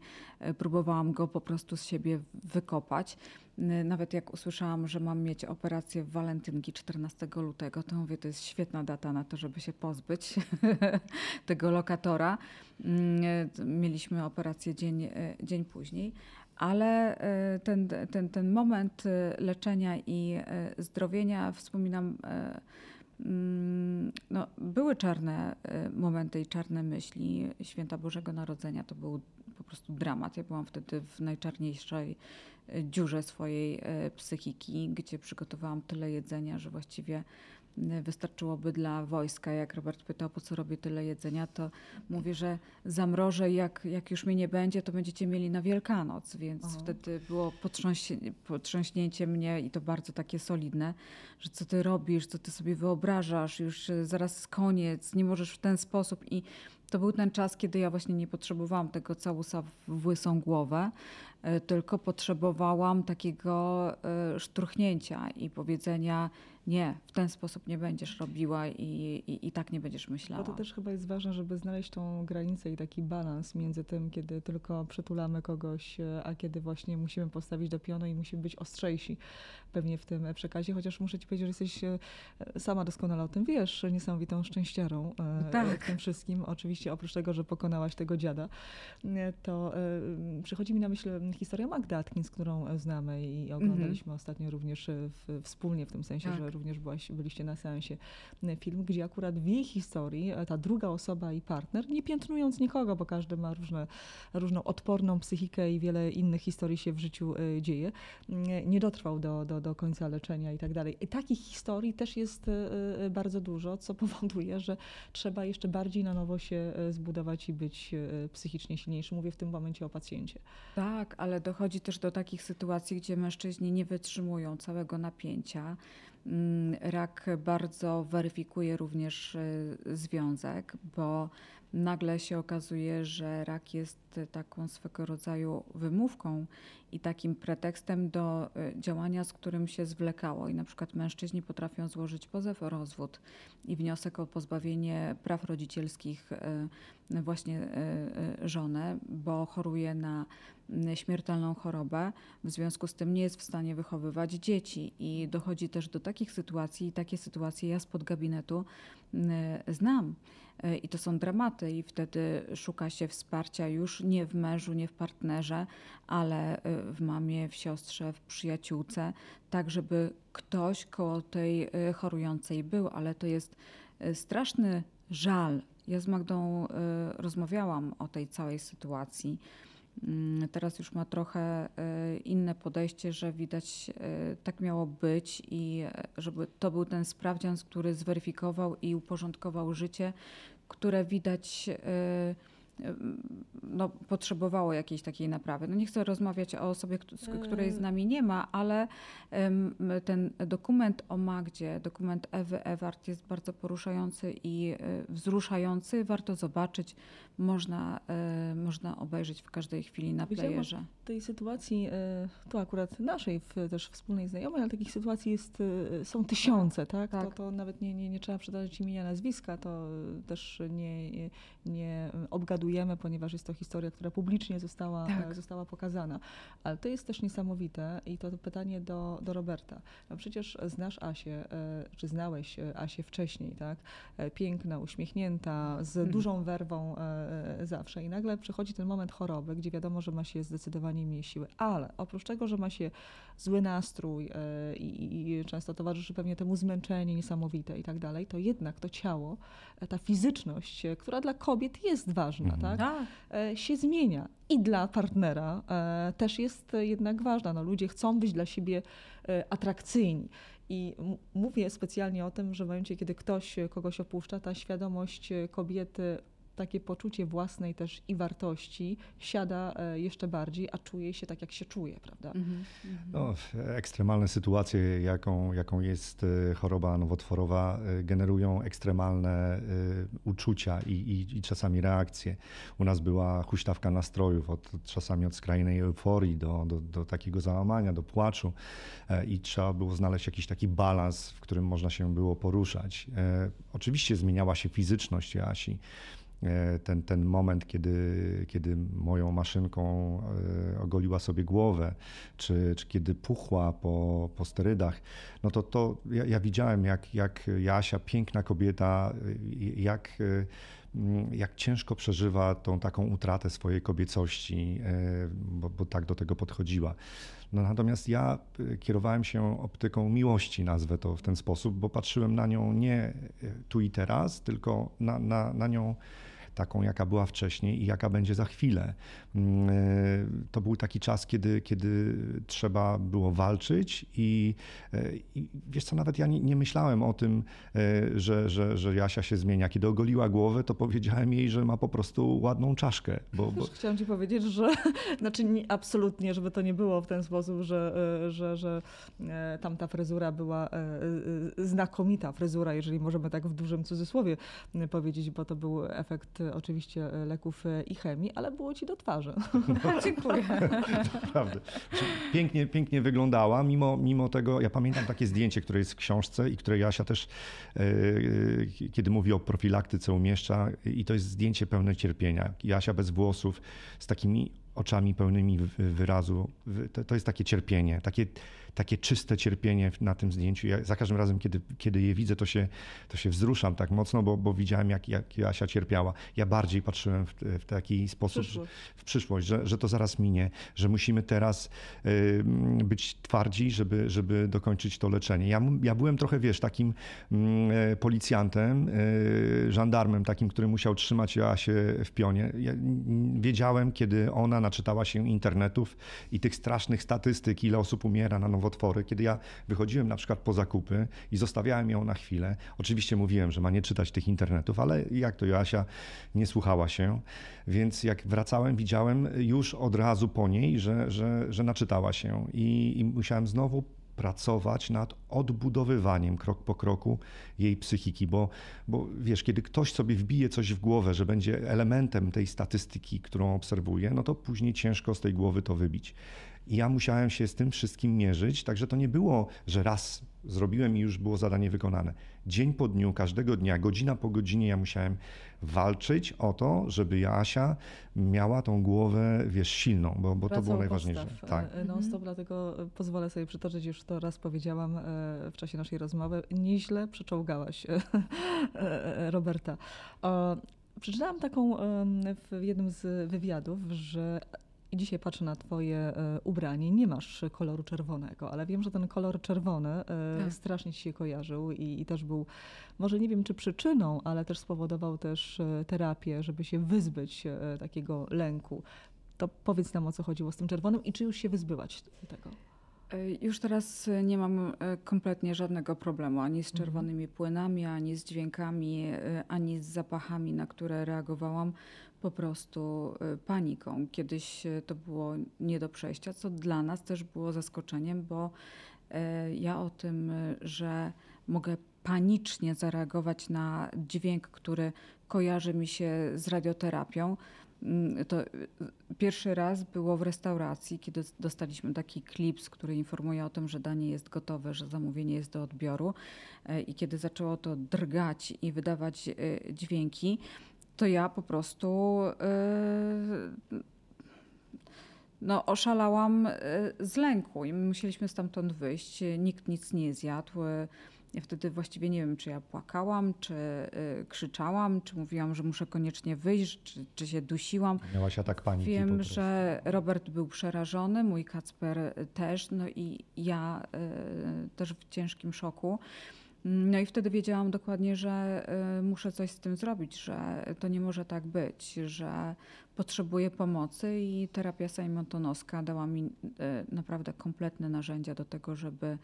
próbowałam go po prostu z siebie wykopać. Nawet jak usłyszałam, że mam mieć operację w walentynki 14 lutego, to mówię, to jest świetna data na to, żeby się pozbyć tego lokatora. Mm, Mieliśmy operację dzień, dzień później, ale e, ten, ten, ten moment e, leczenia i e, zdrowienia wspominam. e, mm, No, były czarne e, momenty i czarne myśli. Święta Bożego Narodzenia to był po prostu dramat. Ja byłam wtedy w najczarniejszej e, dziurze swojej e, psychiki, gdzie przygotowałam tyle jedzenia, że właściwie e, wystarczyłoby dla wojska. Jak Robert pytał, po co robię tyle jedzenia, to mówię, że zamrożę, jak, jak już mnie nie będzie, to będziecie mieli na Wielkanoc, więc Aha. wtedy było potrząśnięcie mnie i to bardzo takie solidne, że co ty robisz, co ty sobie wyobrażasz, już e, zaraz koniec, nie możesz w ten sposób i to był ten czas, kiedy ja właśnie nie potrzebowałam tego całusa w łysą głowę, e, tylko potrzebowałam takiego e, szturchnięcia i powiedzenia nie, w ten sposób nie będziesz robiła i, i, i tak nie będziesz myślała. Bo to też chyba jest ważne, żeby znaleźć tą granicę i taki balans między tym, kiedy tylko przytulamy kogoś, e, a kiedy właśnie musimy postawić do pionu i musimy być ostrzejsi pewnie w tym przekazie. Chociaż muszę ci powiedzieć, że jesteś e, sama doskonale o tym wiesz, niesamowitą szczęściarą e, Tak. w tym wszystkim. Oczywiście oprócz tego, że pokonałaś tego dziada, to przychodzi mi na myśl historia Magda Atkins, którą znamy i oglądaliśmy ostatnio również w, wspólnie, w tym sensie, Tak. że również byłaś, byliście na seansie e, film, gdzie akurat w jej historii e, ta druga osoba i partner, nie piętnując nikogo, bo każdy ma różne, różną odporną psychikę i wiele innych historii się w życiu e, dzieje, nie, nie dotrwał do, do, do końca leczenia i tak dalej. I takich historii też jest bardzo dużo, co powoduje, że trzeba jeszcze bardziej na nowo się zbudować i być psychicznie silniejszy. Mówię w tym momencie o pacjencie. Tak, ale dochodzi też do takich sytuacji, gdzie mężczyźni nie wytrzymują całego napięcia. Mm, Rak bardzo weryfikuje również y, związek, bo nagle się okazuje, że rak jest taką swego rodzaju wymówką i takim pretekstem do y, działania, z którym się zwlekało. I na przykład mężczyźni potrafią złożyć pozew o rozwód i wniosek o pozbawienie praw rodzicielskich y, właśnie y, żonę, bo choruje na śmiertelną chorobę, w związku z tym nie jest w stanie wychowywać dzieci i dochodzi też do takich sytuacji i takie sytuacje ja spod gabinetu znam. Y, I to są dramaty, i wtedy szuka się wsparcia już nie w mężu, nie w partnerze, ale y, w mamie, w siostrze, w przyjaciółce, tak żeby ktoś koło tej y, chorującej był, ale to jest straszny żal. Ja z Magdą rozmawiałam o tej całej sytuacji. Mm, Teraz już ma trochę y, inne podejście, że widać, y, tak miało być i y, żeby to był ten sprawdzian, który zweryfikował i uporządkował życie, które widać no, potrzebowało jakiejś takiej naprawy. No nie chcę rozmawiać o osobie, której z Yy. nami nie ma, ale ten dokument o Magdzie, dokument Ewy Ewart jest bardzo poruszający i e, wzruszający. Warto zobaczyć, można, e, można obejrzeć w każdej chwili na playerze. tej sytuacji, e, tu akurat naszej w, też wspólnej znajomej, ale takich sytuacji jest, e, są tysiące, tak? tak. To, to nawet nie, nie, nie trzeba przydawać imienia, nazwiska, to też nie, nie, obgadujemy, ponieważ jest to historia, która publicznie została, Tak. została pokazana. Ale to jest też niesamowite i to, to pytanie do, do Roberta. No przecież znasz Asię, czy znałeś Asię wcześniej, tak? Piękna, uśmiechnięta, z Mhm. dużą werwą zawsze i nagle przychodzi ten moment choroby, gdzie wiadomo, że ma się zdecydowanie mniej siły, ale oprócz tego, że ma się zły nastrój e, i, i często towarzyszy pewnie temu zmęczenie niesamowite i tak dalej, to jednak to ciało, e, ta fizyczność, e, która dla kobiet jest ważna, Mhm. tak? Tak. e, się zmienia i dla partnera e, też jest e, jednak ważna. No, ludzie chcą być dla siebie e, atrakcyjni. I mówię specjalnie o tym, że w momencie, kiedy ktoś e, kogoś opuszcza, ta świadomość e, kobiety, takie poczucie własnej też i wartości siada e, jeszcze bardziej, a czuje się tak, jak się czuje, prawda? Mhm. Mhm. No, ekstremalne sytuacje, jaką, jaką jest e, choroba nowotworowa, e, generują ekstremalne uczucia i, i, i czasami reakcje. U nas była huśtawka nastrojów, od, czasami od skrajnej euforii do, do, do takiego załamania, do płaczu i trzeba było znaleźć jakiś taki balans, w którym można się było poruszać. Oczywiście zmieniała się fizyczność Jasi. E, ten, ten moment, kiedy, kiedy moją maszynką e, ogoliła sobie głowę, czy, czy kiedy puchła po, po sterydach, no to, to ja, ja widziałem, jak, jak Jasia, piękna kobieta, e, jak, mm, jak ciężko przeżywa tą taką utratę swojej kobiecości, bo, bo tak do tego podchodziła. No natomiast ja kierowałem się optyką miłości, nazwę to w ten sposób, bo patrzyłem na nią nie tu i teraz, tylko na, na, na nią taką, jaka była wcześniej i jaka będzie za chwilę. Mm, e, To był taki czas, kiedy, kiedy trzeba było walczyć i, e, i wiesz co, nawet ja nie, nie myślałem o tym, e, że, że, że Jasia się zmienia. Kiedy ogoliła głowę, to powiedziałem jej, że ma po prostu ładną czaszkę, bo, bo Chciałam ci powiedzieć, że znaczy nie, absolutnie, żeby to nie było w ten sposób, że, że, że tamta fryzura była znakomita fryzura, jeżeli możemy tak w dużym cudzysłowie powiedzieć, bo to był efekt oczywiście e, leków e, i chemii, ale było ci do twarzy. Dziękuję. Naprawdę. Pięknie, pięknie wyglądała, mimo, mimo tego, ja pamiętam takie zdjęcie, które jest w książce i które Jasia też, e, kiedy mówi o profilaktyce, umieszcza i to jest zdjęcie pełne cierpienia. Jasia bez włosów, z takimi oczami pełnymi wy- wyrazu. Wy- To, to jest takie cierpienie, takie, takie czyste cierpienie na tym zdjęciu. Ja za każdym razem, kiedy, kiedy je widzę, to się, to się wzruszam tak mocno, bo, bo widziałem, jak, jak Jasia cierpiała. Ja bardziej patrzyłem w, w taki sposób, Przyszłość. w przyszłość, że, że to zaraz minie, że musimy teraz y, być twardzi, żeby, żeby dokończyć to leczenie. Ja, ja byłem trochę, wiesz, takim e, policjantem, y, żandarmem takim, który musiał trzymać Joasię w pionie. Ja wiedziałem, kiedy ona naczytała się internetów i tych strasznych statystyk, ile osób umiera na nowotwory, kiedy ja wychodziłem na przykład po zakupy i zostawiałem ją na chwilę. Oczywiście mówiłem, że ma nie czytać tych internetów, ale jak to Joasia nie słuchała się, więc jak wracałem, widziałem już od razu po niej, że, że, że naczytała się i, i musiałem znowu pracować nad odbudowywaniem krok po kroku jej psychiki, bo, bo wiesz, kiedy ktoś sobie wbije coś w głowę, że będzie elementem tej statystyki, którą obserwuje, no to później ciężko z tej głowy to wybić. I ja musiałem się z tym wszystkim mierzyć, także to nie było, że raz zrobiłem i już było zadanie wykonane. Dzień po dniu, każdego dnia, godzina po godzinie ja musiałem walczyć o to, żeby Jasia miała tą głowę, wiesz, silną, bo, bo to było najważniejsze. podstaw, Tak. e, Non-stop, dlatego e, pozwolę sobie przytoczyć, już to raz powiedziałam e, w czasie naszej rozmowy, nieźle przeczołgałaś e, e, Roberta. Przeczytałam taką w jednym z wywiadów, że i dzisiaj patrzę na twoje e, ubranie, nie masz koloru czerwonego, ale wiem, że ten kolor czerwony e, Tak. strasznie ci się kojarzył i, i też był, może nie wiem czy przyczyną, ale też spowodował też e, terapię, żeby się wyzbyć takiego lęku. To powiedz nam o co chodziło z tym czerwonym i czy już się wyzbyłaś tego? Już teraz nie mam kompletnie żadnego problemu ani z Mhm. czerwonymi płynami, ani z dźwiękami, ani z zapachami, na które reagowałam. Po prostu y, paniką. Kiedyś y, to było nie do przejścia, co dla nas też było zaskoczeniem, bo y, ja o tym, że mogę panicznie zareagować na dźwięk, który kojarzy mi się z radioterapią, mm, to pierwszy raz było w restauracji, kiedy dostaliśmy taki klips, który informuje o tym, że danie jest gotowe, że zamówienie jest do odbioru. I kiedy zaczęło to drgać i wydawać dźwięki, to ja po prostu yy, no, oszalałam yy, z lęku i musieliśmy stamtąd wyjść. Nikt nic nie zjadł. Ja wtedy właściwie nie wiem, czy ja płakałam, czy yy, krzyczałam, czy mówiłam, że muszę koniecznie wyjść, czy, czy się dusiłam. Miałaś atak paniki. Wiem, że Robert był przerażony, mój Kacper też, no i ja też w ciężkim szoku. No i wtedy wiedziałam dokładnie, że y, muszę coś z tym zrobić, że to nie może tak być, że potrzebuję pomocy i terapia Simontonowska dała mi y, naprawdę kompletne narzędzia do tego, żeby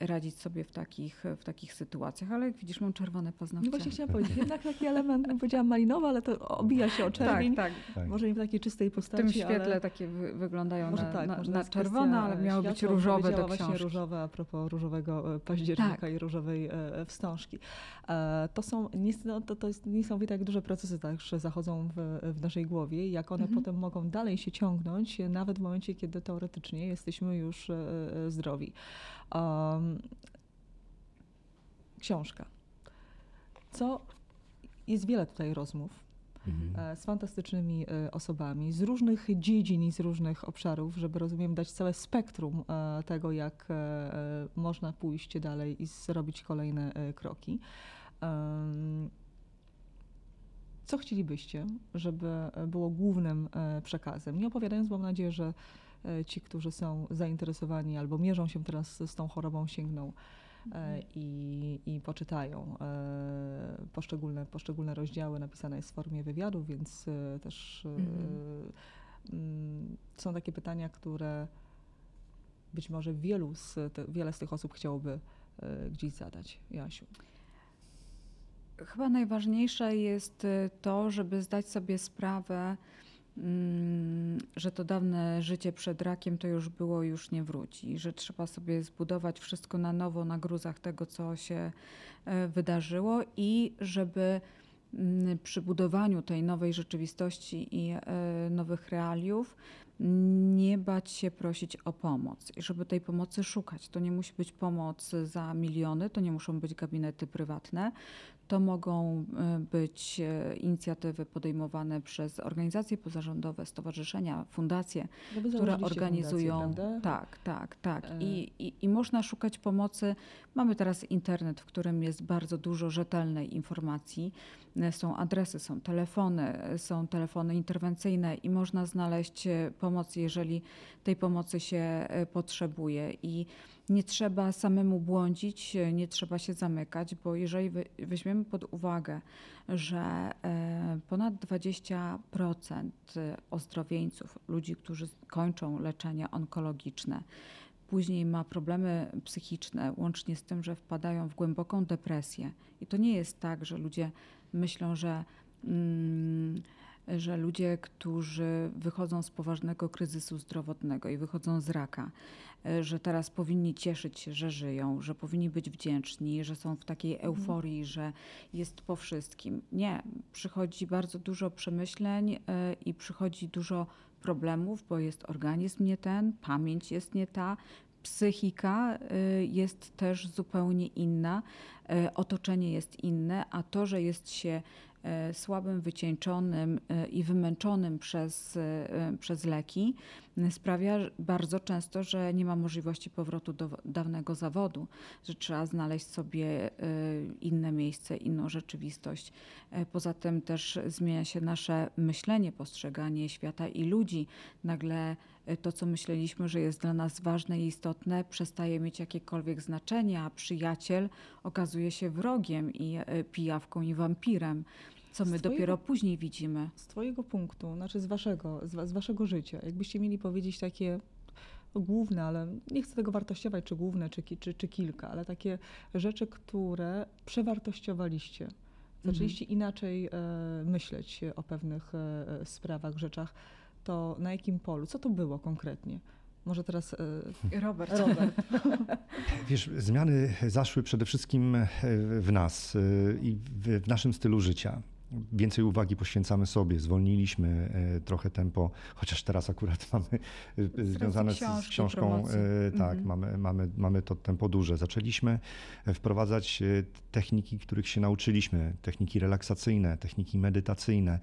radzić sobie w takich, w takich sytuacjach, ale jak widzisz, mam czerwone paznokcie. No właśnie chciałam powiedzieć, jednak taki element, no powiedziałam malinowa, ale to obija się o czerwień. Tak, tak. Może nie w takiej czystej postaci, W tym świetle ale... takie wyglądają może na, tak, na, na czerwone, ale miało być różowe do książki. właśnie różowe a propos różowego e, października tak. i różowej e, wstążki. E, to są, no, to, to jest niesamowite, jak duże procesy także zachodzą w, w naszej głowie, jak one mhm. potem mogą dalej się ciągnąć, nawet w momencie, kiedy teoretycznie jesteśmy już zdrowi. Um, książka. Co jest wiele tutaj rozmów mhm. E, z fantastycznymi e, osobami z różnych dziedzin i z różnych obszarów, żeby rozumiem dać całe spektrum e, tego, jak można pójść dalej i zrobić kolejne kroki. Co chcielibyście, żeby było głównym przekazem? Nie opowiadając, mam nadzieję, że ci, którzy są zainteresowani albo mierzą się teraz z tą chorobą, sięgną e, mhm. i, i poczytają e, poszczególne, poszczególne rozdziały. Napisane jest w formie wywiadu, więc też mhm. Są takie pytania, które być może wielu z te, wiele z tych osób chciałoby gdzieś zadać. Jasiu. Chyba najważniejsze jest to, żeby zdać sobie sprawę, że to dawne życie przed rakiem to już było, już nie wróci, że trzeba sobie zbudować wszystko na nowo na gruzach tego, co się e, wydarzyło i żeby mm, przy budowaniu tej nowej rzeczywistości i e, nowych realiów nie bać się prosić o pomoc i żeby tej pomocy szukać. To nie musi być pomoc za miliony, to nie muszą być gabinety prywatne, to mogą e, być e, inicjatywy podejmowane przez organizacje pozarządowe, stowarzyszenia, fundacje, no które organizują. tak, tak, tak. E. I, i, I można szukać pomocy. Mamy teraz internet, w którym jest bardzo dużo rzetelnej informacji. Są adresy, są telefony, są telefony interwencyjne i można znaleźć pomoc, jeżeli tej pomocy się potrzebuje. I nie trzeba samemu błądzić, nie trzeba się zamykać, bo jeżeli weźmiemy pod uwagę, że e, ponad 20% ozdrowieńców, ludzi, którzy kończą leczenie onkologiczne, później ma problemy psychiczne, łącznie z tym, że wpadają w głęboką depresję. I to nie jest tak, że ludzie myślą, że. Mm, że ludzie, którzy wychodzą z poważnego kryzysu zdrowotnego i wychodzą z raka, że teraz powinni cieszyć się, że żyją, że powinni być wdzięczni, że są w takiej mhm. euforii, że jest po wszystkim. Nie, przychodzi bardzo dużo przemyśleń e, i przychodzi dużo problemów, bo jest organizm nie ten, pamięć jest nie ta, psychika e, jest też zupełnie inna, otoczenie jest inne, a to, że jest się słabym, wycieńczonym e, i wymęczonym przez, e, przez leki sprawia bardzo często, że nie ma możliwości powrotu do dawnego zawodu, że trzeba znaleźć sobie inne miejsce, inną rzeczywistość. Poza tym też zmienia się nasze myślenie, postrzeganie świata i ludzi. Nagle to, co myśleliśmy, że jest dla nas ważne i istotne, przestaje mieć jakiekolwiek znaczenie, a przyjaciel okazuje się wrogiem i pijawką i wampirem co my twojego, dopiero później widzimy. Z Twojego punktu, znaczy z Waszego, z, z Waszego życia, jakbyście mieli powiedzieć takie główne, ale nie chcę tego wartościować, czy główne, czy, czy, czy kilka, ale takie rzeczy, które przewartościowaliście zaczęliście inaczej e, myśleć o pewnych e, sprawach, rzeczach, to na jakim polu? Co to było konkretnie? Może teraz e, Robert. Robert. Wiesz, zmiany zaszły przede wszystkim e, w nas e, i w w naszym stylu życia. Więcej uwagi poświęcamy sobie, zwolniliśmy e, trochę tempo, chociaż teraz akurat mamy e, związane z, książką, promocji. e, tak, Mhm. mamy, mamy, mamy to tempo duże. Zaczęliśmy wprowadzać techniki, których się nauczyliśmy, techniki relaksacyjne, techniki medytacyjne.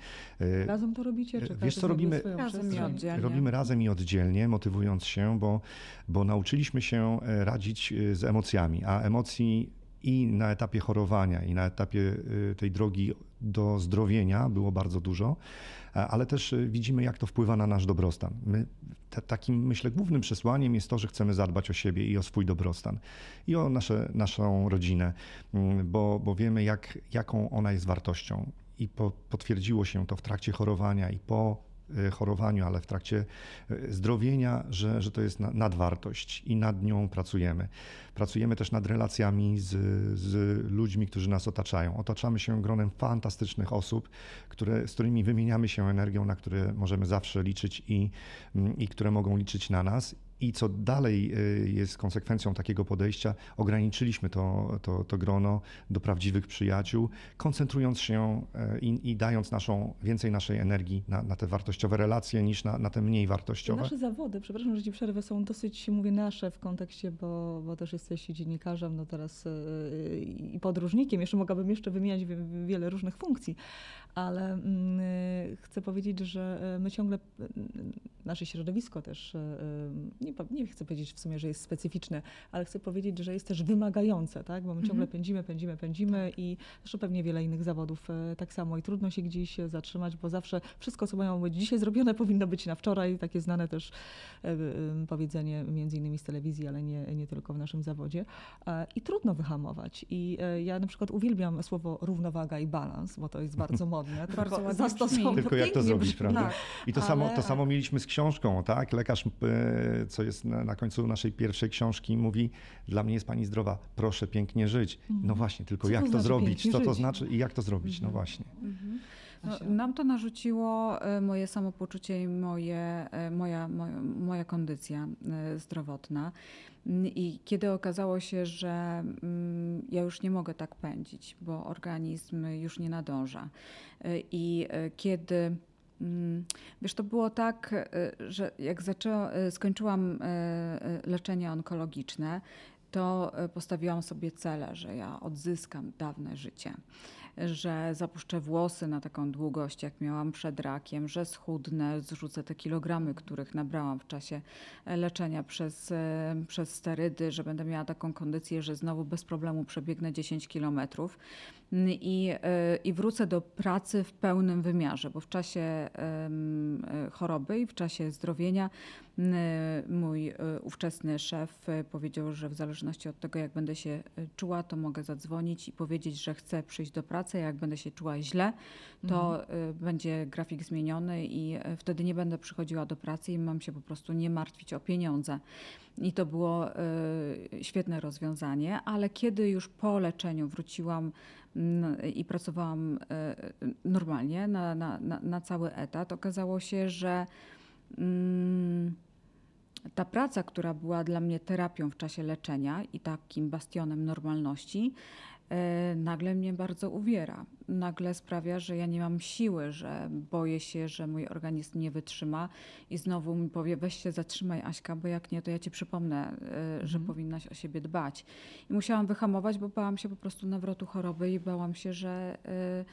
Razem to robicie? Czy Wiesz, co robimy? Razem i oddzielnie. Robimy razem i oddzielnie, motywując się, bo, bo nauczyliśmy się radzić z emocjami, a emocji i na etapie chorowania, i na etapie e, tej drogi do zdrowienia było bardzo dużo, a- ale też e, widzimy, jak to wpływa na nasz dobrostan. My, ta- takim, myślę, głównym przesłaniem jest to, że chcemy zadbać o siebie i o swój dobrostan i o nasze, naszą rodzinę, mm, bo, bo wiemy, jak, jaką ona jest wartością. I po, potwierdziło się to w trakcie chorowania i po e, chorowaniu, ale w trakcie e, zdrowienia, że, że to jest na- nadwartość i nad nią pracujemy. Pracujemy też nad relacjami z, z ludźmi, którzy nas otaczają. Otaczamy się gronem fantastycznych osób, które, z którymi wymieniamy się energią, na które możemy zawsze liczyć i, mm, i które mogą liczyć na nas. I co dalej y, jest konsekwencją takiego podejścia, ograniczyliśmy to, to, to grono do prawdziwych przyjaciół, koncentrując się y, i, i dając naszą, więcej naszej energii na, na te wartościowe relacje niż na, na te mniej wartościowe. Nasze zawody, przepraszam, że ci przerwę, są dosyć, mówię nasze w kontekście, bo, bo też jesteś dziennikarzem, no teraz yy, i podróżnikiem, jeszcze mogłabym jeszcze wymieniać wie- wiele różnych funkcji, ale mm, yy, chcę powiedzieć, że yy, my ciągle, yy, nasze środowisko też, nie, nie chcę powiedzieć w sumie, że jest specyficzne, ale chcę powiedzieć, że jest też wymagające, tak? bo my ciągle Mhm. pędzimy, pędzimy, pędzimy i zresztą pewnie wiele innych zawodów tak samo i trudno się gdzieś zatrzymać, bo zawsze wszystko, co mają być dzisiaj zrobione, powinno być na wczoraj. Takie znane też powiedzenie między innymi z telewizji, ale nie, nie tylko w naszym zawodzie. E, I trudno wyhamować. I e, ja na przykład uwielbiam słowo równowaga i balans, bo to jest bardzo modne. Bardzo tylko ładnie zastosować- brzmi. Tylko jak to zrobić, brzmi. prawda? Tak. I to, samo, Ale- to samo mieliśmy z książką, tak? Lekarz, e, co jest na, na końcu naszej pierwszej książki, mówi: Dla mnie jest pani zdrowa, proszę pięknie żyć. No właśnie, tylko Co jak to, znaczy zrobić? Co to znaczy i jak to zrobić? No Mhm. właśnie. Mhm. No, nam to narzuciło e, moje samopoczucie i moje, e, moja, moja, moja kondycja e, zdrowotna. Mm, I kiedy okazało się, że mm, ja już nie mogę tak pędzić, bo organizm już nie nadąża. I kiedy mm, Wiesz, to było tak, że jak zaczęła, skończyłam leczenie onkologiczne, to postawiłam sobie cele, że ja odzyskam dawne życie, że zapuszczę włosy na taką długość, jak miałam przed rakiem, że schudnę, zrzucę te kilogramy, których nabrałam w czasie e, leczenia przez, e, przez sterydy, że będę miała taką kondycję, że znowu bez problemu przebiegnę 10 kilometrów i, e, i wrócę do pracy w pełnym wymiarze, bo w czasie e, choroby i w czasie zdrowienia m, mój ówczesny szef powiedział, że w zależności od tego, jak będę się czuła, to mogę zadzwonić i powiedzieć, że chcę przyjść do pracy. Jak będę się czuła źle, to e, będzie grafik zmieniony i wtedy nie będę przychodziła do pracy i mam się po prostu nie martwić o pieniądze. I to było świetne rozwiązanie, ale kiedy już po leczeniu wróciłam i pracowałam e, normalnie na, na, na, na cały etat, okazało się, że mm, ta praca, która była dla mnie terapią w czasie leczenia i takim bastionem normalności, e, nagle mnie bardzo uwiera. Nagle sprawia, że ja nie mam siły, że boję się, że mój organizm nie wytrzyma i znowu mi powie: weź się zatrzymaj, Aśka, bo jak nie, to ja ci przypomnę, e, że Mhm. powinnaś o siebie dbać. I musiałam wyhamować, bo bałam się po prostu nawrotu choroby i bałam się, że. e,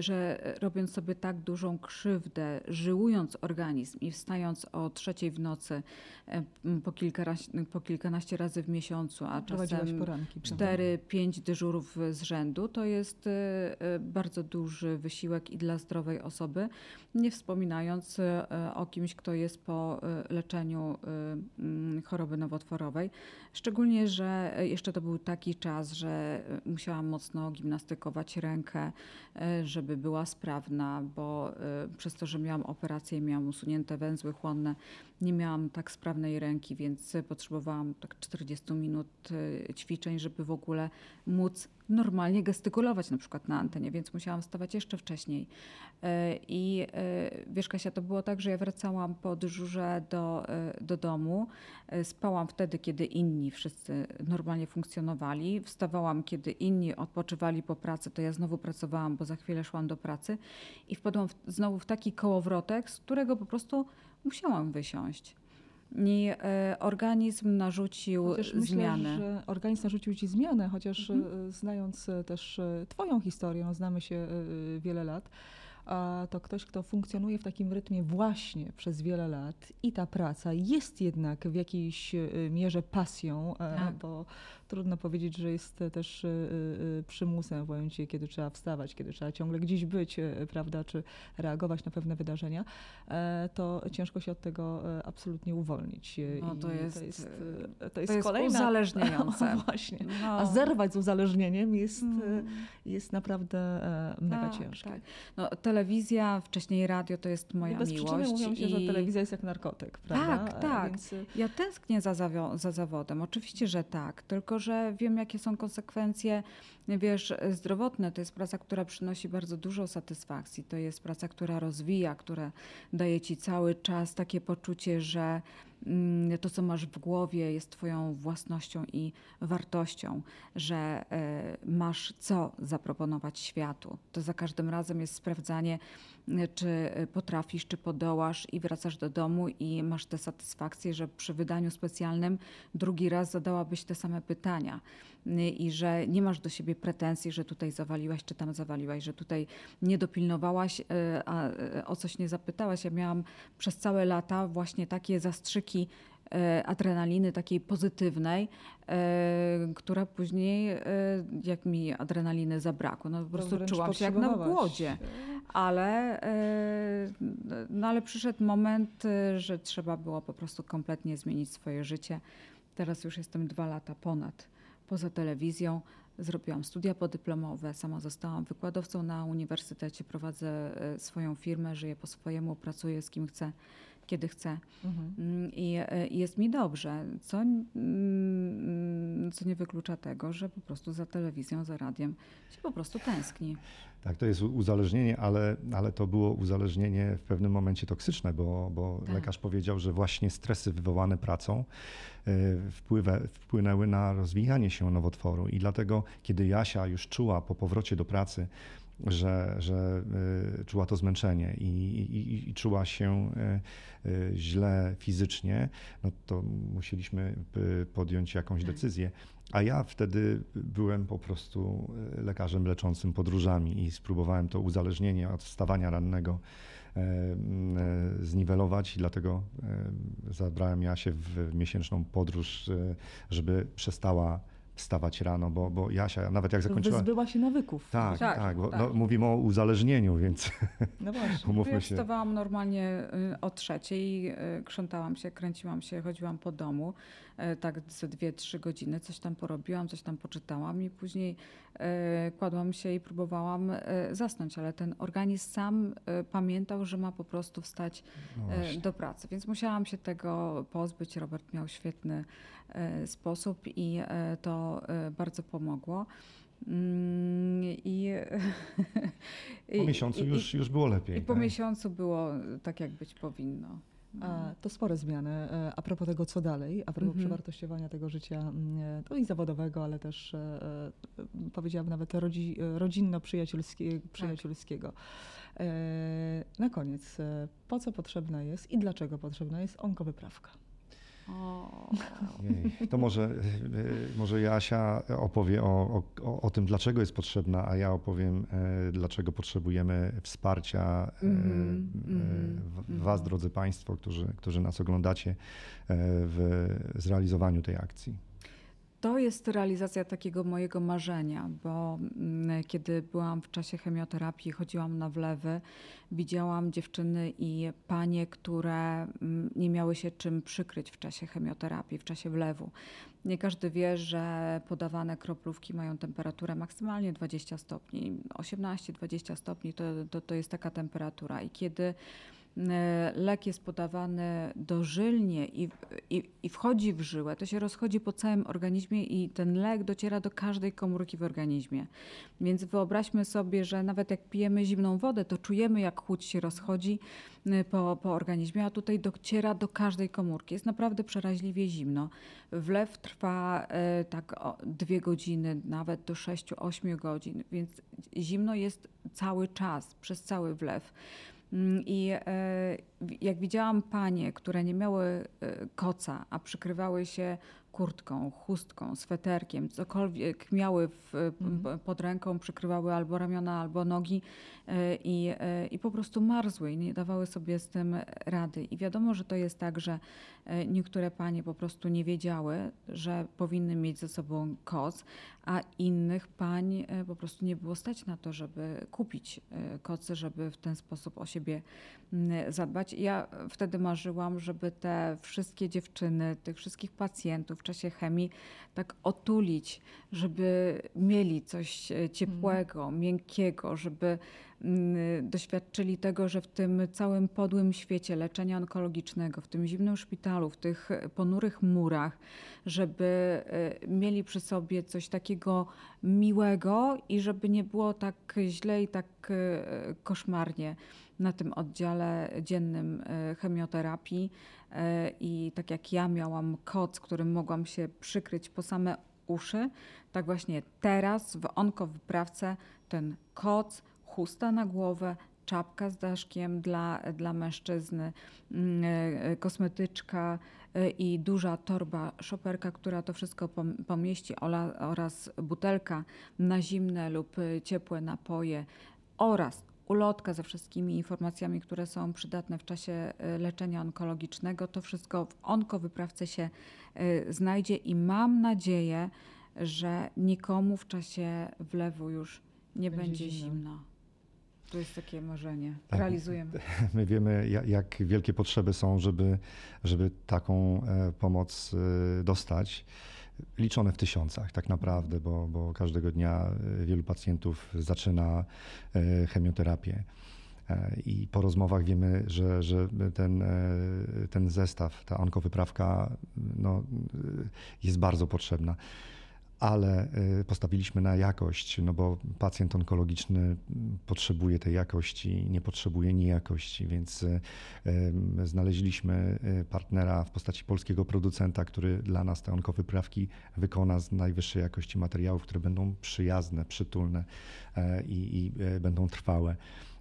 że robiąc sobie tak dużą krzywdę, żyłując organizm i wstając o trzeciej w nocy po, kilkanaście, po kilkanaście razy w miesiącu, a czasem poranki. cztery, pięć dyżurów z rzędu, to jest e, bardzo duży wysiłek i dla zdrowej osoby, nie wspominając e, o kimś, kto jest po e, leczeniu choroby nowotworowej. Szczególnie, że jeszcze to był taki czas, że musiałam mocno gimnastykować rękę, żeby była sprawna, bo e, przez to, że miałam operację, miałam usunięte węzły chłonne, nie miałam tak sprawnej ręki, więc potrzebowałam tak 40 minut e, ćwiczeń, żeby w ogóle móc normalnie gestykulować na przykład na antenie, więc musiałam wstawać jeszcze wcześniej. E, I wiesz Kasia, to było tak, że ja wracałam po dyżurze do, do domu, spałam wtedy, kiedy inni wszyscy normalnie funkcjonowali, wstawałam, kiedy inni odpoczywali po pracy, to ja znowu pracowałam, bo za chwilę szłam do pracy. I wpadłam w, znowu w taki kołowrotek, z którego po prostu musiałam wysiąść. I e, organizm narzucił chociaż zmiany. Myślę, że organizm narzucił ci zmianę, chociaż mhm. E, znając e, też Twoją historię, no, znamy się wiele lat, a to ktoś, kto funkcjonuje w takim rytmie właśnie przez wiele lat i ta praca jest jednak w jakiejś mierze pasją, tak. bo trudno powiedzieć, że jest też y, y, przymusem w momencie, kiedy trzeba wstawać, kiedy trzeba ciągle gdzieś być, y, prawda, czy reagować na pewne wydarzenia, e, to ciężko się od tego e, absolutnie uwolnić. No to jest, to jest, to jest, to jest kolejna... uzależniające. Właśnie. No. A zerwać z uzależnieniem jest, mm. jest naprawdę e, mega tak, ciężkie. Tak. No, telewizja, wcześniej radio to jest moja no bez miłość. Bez mówią się, i... że telewizja jest jak narkotyk, prawda? Tak, tak. Więc... Ja tęsknię za, za zawodem. Oczywiście, że tak. Tylko, że wiem, jakie są konsekwencje, wiesz, zdrowotne. To jest praca, która przynosi bardzo dużo satysfakcji. To jest praca, która rozwija, która daje ci cały czas takie poczucie, że to, co masz w głowie, jest Twoją własnością i wartością, że e, masz co zaproponować światu. To za każdym razem jest sprawdzanie, czy potrafisz, czy podołasz i wracasz do domu i masz tę satysfakcję, że przy wydaniu specjalnym drugi raz zadałabyś te same pytania i że nie masz do siebie pretensji, że tutaj zawaliłaś, czy tam zawaliłaś, że tutaj nie dopilnowałaś, e, a e, o coś nie zapytałaś. Ja miałam przez całe lata właśnie takie zastrzyki E, adrenaliny takiej pozytywnej, która później, jak mi adrenaliny zabrakło, no po prostu czułam się jak na głodzie. Ale, no ale przyszedł moment, że trzeba było po prostu kompletnie zmienić swoje życie. Teraz już jestem dwa lata ponad poza telewizją. Zrobiłam studia podyplomowe, sama zostałam wykładowcą na uniwersytecie, prowadzę swoją firmę, żyję po swojemu, pracuję z kim chcę kiedy chcę. Mhm. Mm, I, e, I, jest mi dobrze, co, mm, co nie wyklucza tego, że po prostu za telewizją, za radiem się po prostu tęskni. Tak, to jest uzależnienie, ale, ale to było uzależnienie w pewnym momencie toksyczne, bo, bo tak. lekarz powiedział, że właśnie stresy wywołane pracą e, wpływa, wpłynęły na rozwijanie się nowotworu. I dlatego, kiedy Jasia już czuła po powrocie do pracy, że, że y, czuła to zmęczenie i, i, i, czuła się y, y, źle fizycznie, no to musieliśmy podjąć jakąś tak. decyzję. A ja wtedy byłem po prostu lekarzem leczącym podróżami i spróbowałem to uzależnienie od wstawania rannego zniwelować i dlatego zabrałem ja się w miesięczną podróż, żeby przestała wstawać rano, bo, bo Jasia, nawet jak zakończyła... Wyzbyła się nawyków. Tak, tak, tak, bo, tak. No, mówimy o uzależnieniu, więc no właśnie. umówmy ja się. wstawałam normalnie y, o trzeciej, y, krzątałam się, kręciłam się, chodziłam po domu, tak ze dwie, trzy godziny, coś tam porobiłam, coś tam poczytałam i później kładłam się i próbowałam zasnąć, ale ten organizm sam pamiętał, że ma po prostu wstać no do pracy, więc musiałam się tego pozbyć. Robert miał świetny E, sposób i e, to e, bardzo pomogło. Mm, I, po miesiącu i, już, już było lepiej. I po tak? miesiącu było tak, jak być powinno. A, to spore zmiany. A propos tego, co dalej, a propos -hmm. przewartościowania tego życia mm, to i zawodowego, ale też powiedziałabym nawet rodzi, rodzinno-przyjacielskiego. Tak. Na koniec, po co potrzebna jest i dlaczego potrzebna jest onkowyprawka? Jej, to może, e, może Jasia opowie o, o, o tym, dlaczego jest potrzebna, a ja opowiem, e, dlaczego potrzebujemy wsparcia mm -hmm, Was, mm. drodzy Państwo, którzy, którzy nas oglądacie w zrealizowaniu tej akcji. To jest realizacja takiego mojego marzenia, bo mm, kiedy byłam w czasie chemioterapii, chodziłam na wlewy, widziałam dziewczyny i panie, które mm, nie miały się czym przykryć w czasie chemioterapii, w czasie wlewu. Nie każdy wie, że podawane kroplówki mają temperaturę maksymalnie 20 stopni. 18-20 stopni to, to, to jest taka temperatura. I kiedy lek jest podawany dożylnie i, i, i wchodzi w żyłę, to się rozchodzi po całym organizmie i ten lek dociera do każdej komórki w organizmie. Więc wyobraźmy sobie, że nawet jak pijemy zimną wodę, to czujemy jak chłódź się rozchodzi po, po organizmie, a tutaj dociera do każdej komórki. Jest naprawdę przeraźliwie zimno. Wlew trwa tak dwie godziny, nawet do 6-8 godzin, więc zimno jest cały czas, przez cały wlew. Mm, I e, jak widziałam panie, które nie miały e, koca, a przykrywały się kurtką, chustką, sweterkiem, cokolwiek miały w, mhm. pod ręką, przykrywały albo ramiona, albo nogi e, i, i po prostu marzły i nie dawały sobie z tym rady. I wiadomo, że to jest tak, że niektóre panie po prostu nie wiedziały, że powinny mieć ze sobą koc, a innych pań e, po prostu nie było stać na to, żeby kupić e, koce, żeby w ten sposób o siebie zadbać. Ja wtedy marzyłam, żeby te wszystkie dziewczyny, tych wszystkich pacjentów w czasie chemii tak otulić, żeby mieli coś e, ciepłego, miękkiego, żeby doświadczyli tego, że w tym całym podłym świecie leczenia onkologicznego, w tym zimnym szpitalu, w tych ponurych murach, żeby e, mieli przy sobie coś takiego miłego i żeby nie było tak źle i tak e, koszmarnie na tym oddziale dziennym e, chemioterapii. I tak jak ja miałam koc, którym mogłam się przykryć po same uszy, tak właśnie teraz w onkowyprawce ten koc, chusta na głowę, czapka z daszkiem dla, dla mężczyzny, mm, e, kosmetyczka e, i duża torba szoperka, która to wszystko pomieści oraz butelka na zimne lub ciepłe napoje oraz ulotka ze wszystkimi informacjami, które są przydatne w czasie e, leczenia onkologicznego. To wszystko w onkowyprawce się znajdzie i mam nadzieję, że nikomu w czasie wlewu już nie będzie, będzie zimno. To jest takie marzenie. Tak. Realizujemy. My wiemy, jak wielkie potrzeby są, żeby, żeby taką e, pomoc e, dostać. Liczone w tysiącach tak naprawdę, bo, bo każdego dnia e, wielu pacjentów zaczyna chemioterapię. I po rozmowach wiemy, że, że ten, ten zestaw, ta onkowyprawka no, jest bardzo potrzebna ale y, postawiliśmy na jakość, no bo pacjent onkologiczny potrzebuje tej jakości, nie potrzebuje niejakości, więc y, znaleźliśmy y, partnera w postaci polskiego producenta, który dla nas te onkowyprawki wykona z najwyższej jakości materiałów, które będą przyjazne, przytulne i, i będą trwałe.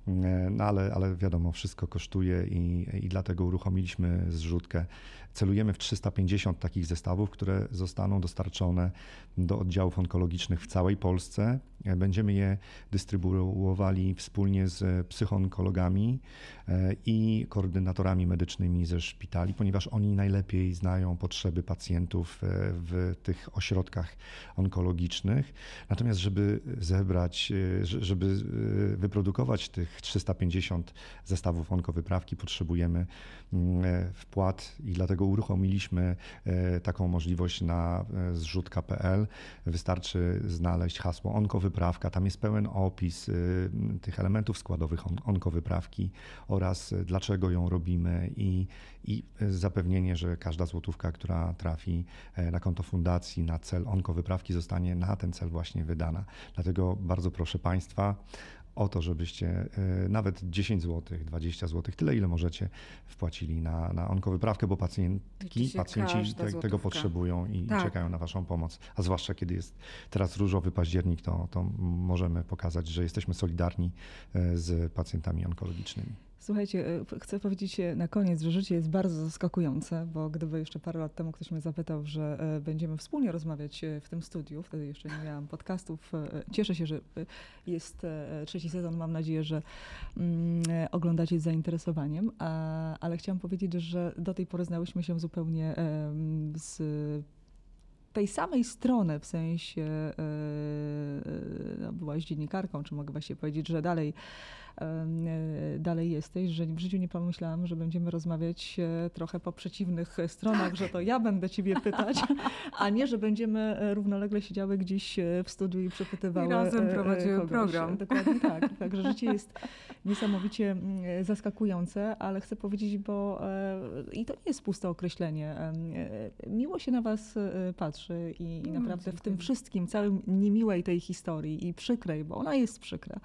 E, no ale, ale wiadomo, wszystko kosztuje i, i dlatego uruchomiliśmy zrzutkę. Celujemy w 350 takich zestawów, które zostaną dostarczone do oddziałów onkologicznych w całej Polsce. E, będziemy je dystrybuowali wspólnie z psychoonkologami e, i koordynatorami medycznymi ze szpitali, ponieważ oni najlepiej znają potrzeby pacjentów w tych ośrodkach onkologicznych. Natomiast, żeby zebrać, żeby wyprodukować tych tych 350 zestawów onkowyprawki potrzebujemy mm, e, wpłat i dlatego uruchomiliśmy e, taką możliwość na e, zrzutka.pl. Wystarczy znaleźć hasło onkowyprawka, tam jest pełen opis tych elementów składowych onkowyprawki oraz dlaczego ją robimy i, i zapewnienie, że każda złotówka, która trafi na konto fundacji na cel onkowyprawki zostanie na ten cel właśnie wydana. Dlatego bardzo proszę Państwa o to, żebyście e, nawet 10 zł, 20 zł, tyle ile możecie, wpłacili na, na onkowyprawkę, bo pacjentki, pacjenci te, tego potrzebują i tak. czekają na Waszą pomoc. A zwłaszcza kiedy jest teraz różowy październik, to, to możemy pokazać, że jesteśmy solidarni e, z pacjentami onkologicznymi. Słuchajcie, e, chcę powiedzieć na koniec, że życie jest bardzo zaskakujące, bo gdyby jeszcze parę lat temu ktoś mnie zapytał, że e, będziemy wspólnie rozmawiać e, w tym studiu, wtedy jeszcze nie miałam podcastów. Cieszę się, że jest trzeci sezon. Mam nadzieję, że mm, oglądacie z zainteresowaniem, ale chciałam powiedzieć, że do tej pory znałyśmy się zupełnie z tej samej strony, w sensie no, byłaś dziennikarką, czy mogę właśnie powiedzieć, że dalej dalej jesteś, że w życiu nie pomyślałam, że będziemy rozmawiać trochę po przeciwnych stronach, tak. że to ja będę ciebie pytać, a nie, że będziemy równolegle siedziały gdzieś w studiu i przepytywały. I razem prowadziły kogoś. program. Dokładnie tak. Także życie jest niesamowicie zaskakujące, ale chcę powiedzieć, bo i to nie jest puste określenie. Miło się na was patrzy i, i naprawdę w tym wszystkim, całym niemiłej tej historii i przykrej, bo ona jest przykra,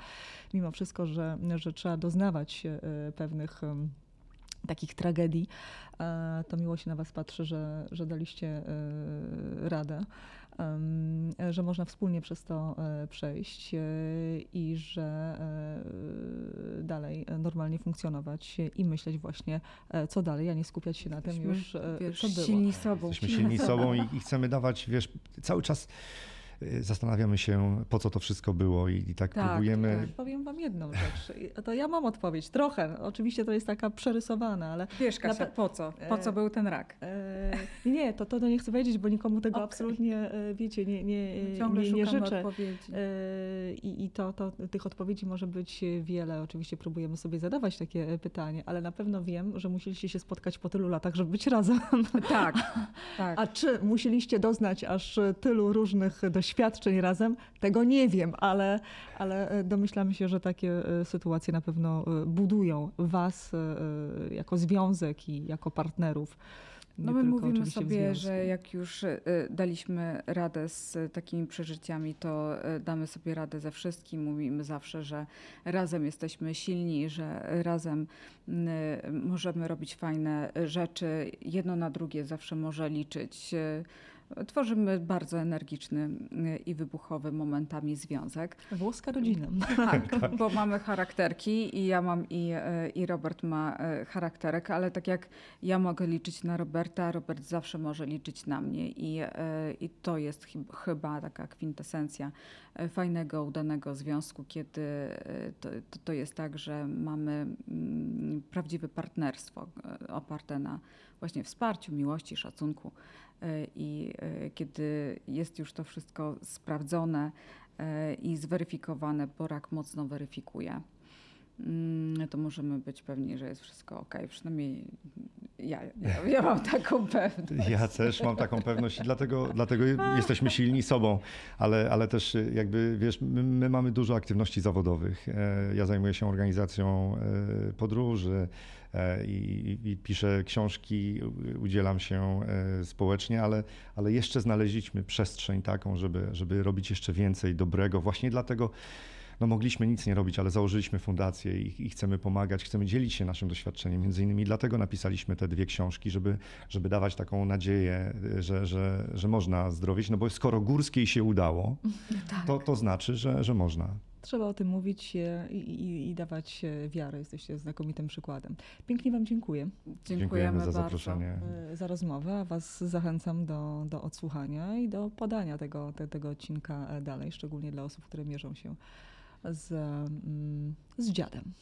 mimo wszystko, że, że trzeba doznawać e, pewnych takich tragedii, e, to miło się na Was patrzy, że, że daliście e, radę, że można wspólnie przez to przejść i że dalej normalnie silnie i myśleć właśnie, co dalej, a nie skupiać się na tym już, wiesz, co było. Silni sobą. Jesteśmy silni sobą i, i chcemy dawać, wiesz, cały czas zastanawiamy się, po co to wszystko było i, i tak, tak, próbujemy. Tak. Powiem wam jedną rzecz. To ja mam odpowiedź, trochę. Oczywiście to jest taka przerysowana, ale... Wiesz Kasia, po co? Po co był ten rak? E, nie, to, to nie chcę wiedzieć, bo nikomu tego okay. absolutnie, e, wiecie, nie, nie, Ciągle nie, nie życzę. Odpowiedzi. E, I, i to, to, tych odpowiedzi może być wiele. Oczywiście próbujemy sobie zadawać takie pytanie, ale na pewno wiem, że musieliście się spotkać po tylu latach, żeby być razem. Tak, tak. A czy musieliście doznać aż tylu różnych doświadczeń, doświadczeń razem, tego nie wiem, ale, ale e, domyślamy się, że takie e, sytuacje na pewno e, budują was jako związek i jako partnerów. No my mówimy sobie, że jak już daliśmy radę z takimi przeżyciami, to damy sobie radę ze wszystkim. Mówimy zawsze, że razem jesteśmy silni, że razem możemy robić fajne rzeczy. Jedno na drugie zawsze może liczyć. Tworzymy bardzo energiczny y, i wybuchowy momentami związek. Włoska rodzina. Tak, tak, bo mamy charakterki i ja mam i, y, i Robert ma y, charakterek, ale tak jak ja mogę liczyć na Roberta, Robert zawsze może liczyć na mnie i, i to jest chyba taka kwintesencja fajnego, udanego związku, kiedy to, to jest tak, że mamy mm, prawdziwe partnerstwo oparte na właśnie wsparciu, miłości, szacunku. E, I e, kiedy jest już to wszystko sprawdzone e, i zweryfikowane, bo rak mocno weryfikuje, to możemy być pewni, że jest wszystko ok. Przynajmniej ja, ja, ja, mam taką pewność. Ja też mam taką pewność i dlatego, dlatego jesteśmy silni sobą, ale, ale też jakby wiesz, my, my mamy dużo aktywności zawodowych. Ja zajmuję się organizacją podróży, E, i, i piszę książki, udzielam się e, społecznie, ale, ale jeszcze znaleźliśmy przestrzeń taką, żeby, żeby robić jeszcze więcej dobrego. Właśnie dlatego no mogliśmy nic nie robić, ale założyliśmy fundację i, i, chcemy pomagać, chcemy dzielić się naszym doświadczeniem. Między innymi dlatego napisaliśmy te dwie książki, żeby, żeby dawać taką nadzieję, że, że, że można zdrowieć. No bo skoro Górskiej się udało, tak. to, to znaczy, że, że można. Trzeba o tym mówić i, i, i, dawać wiarę. Jesteście znakomitym przykładem. Pięknie Wam dziękuję. Dziękujemy, Dziękujemy za zaproszenie. E, za rozmowę. A Was zachęcam do, do odsłuchania i do podania tego, te, tego odcinka e, dalej, szczególnie dla osób, które mierzą się z, mm, z dziadem.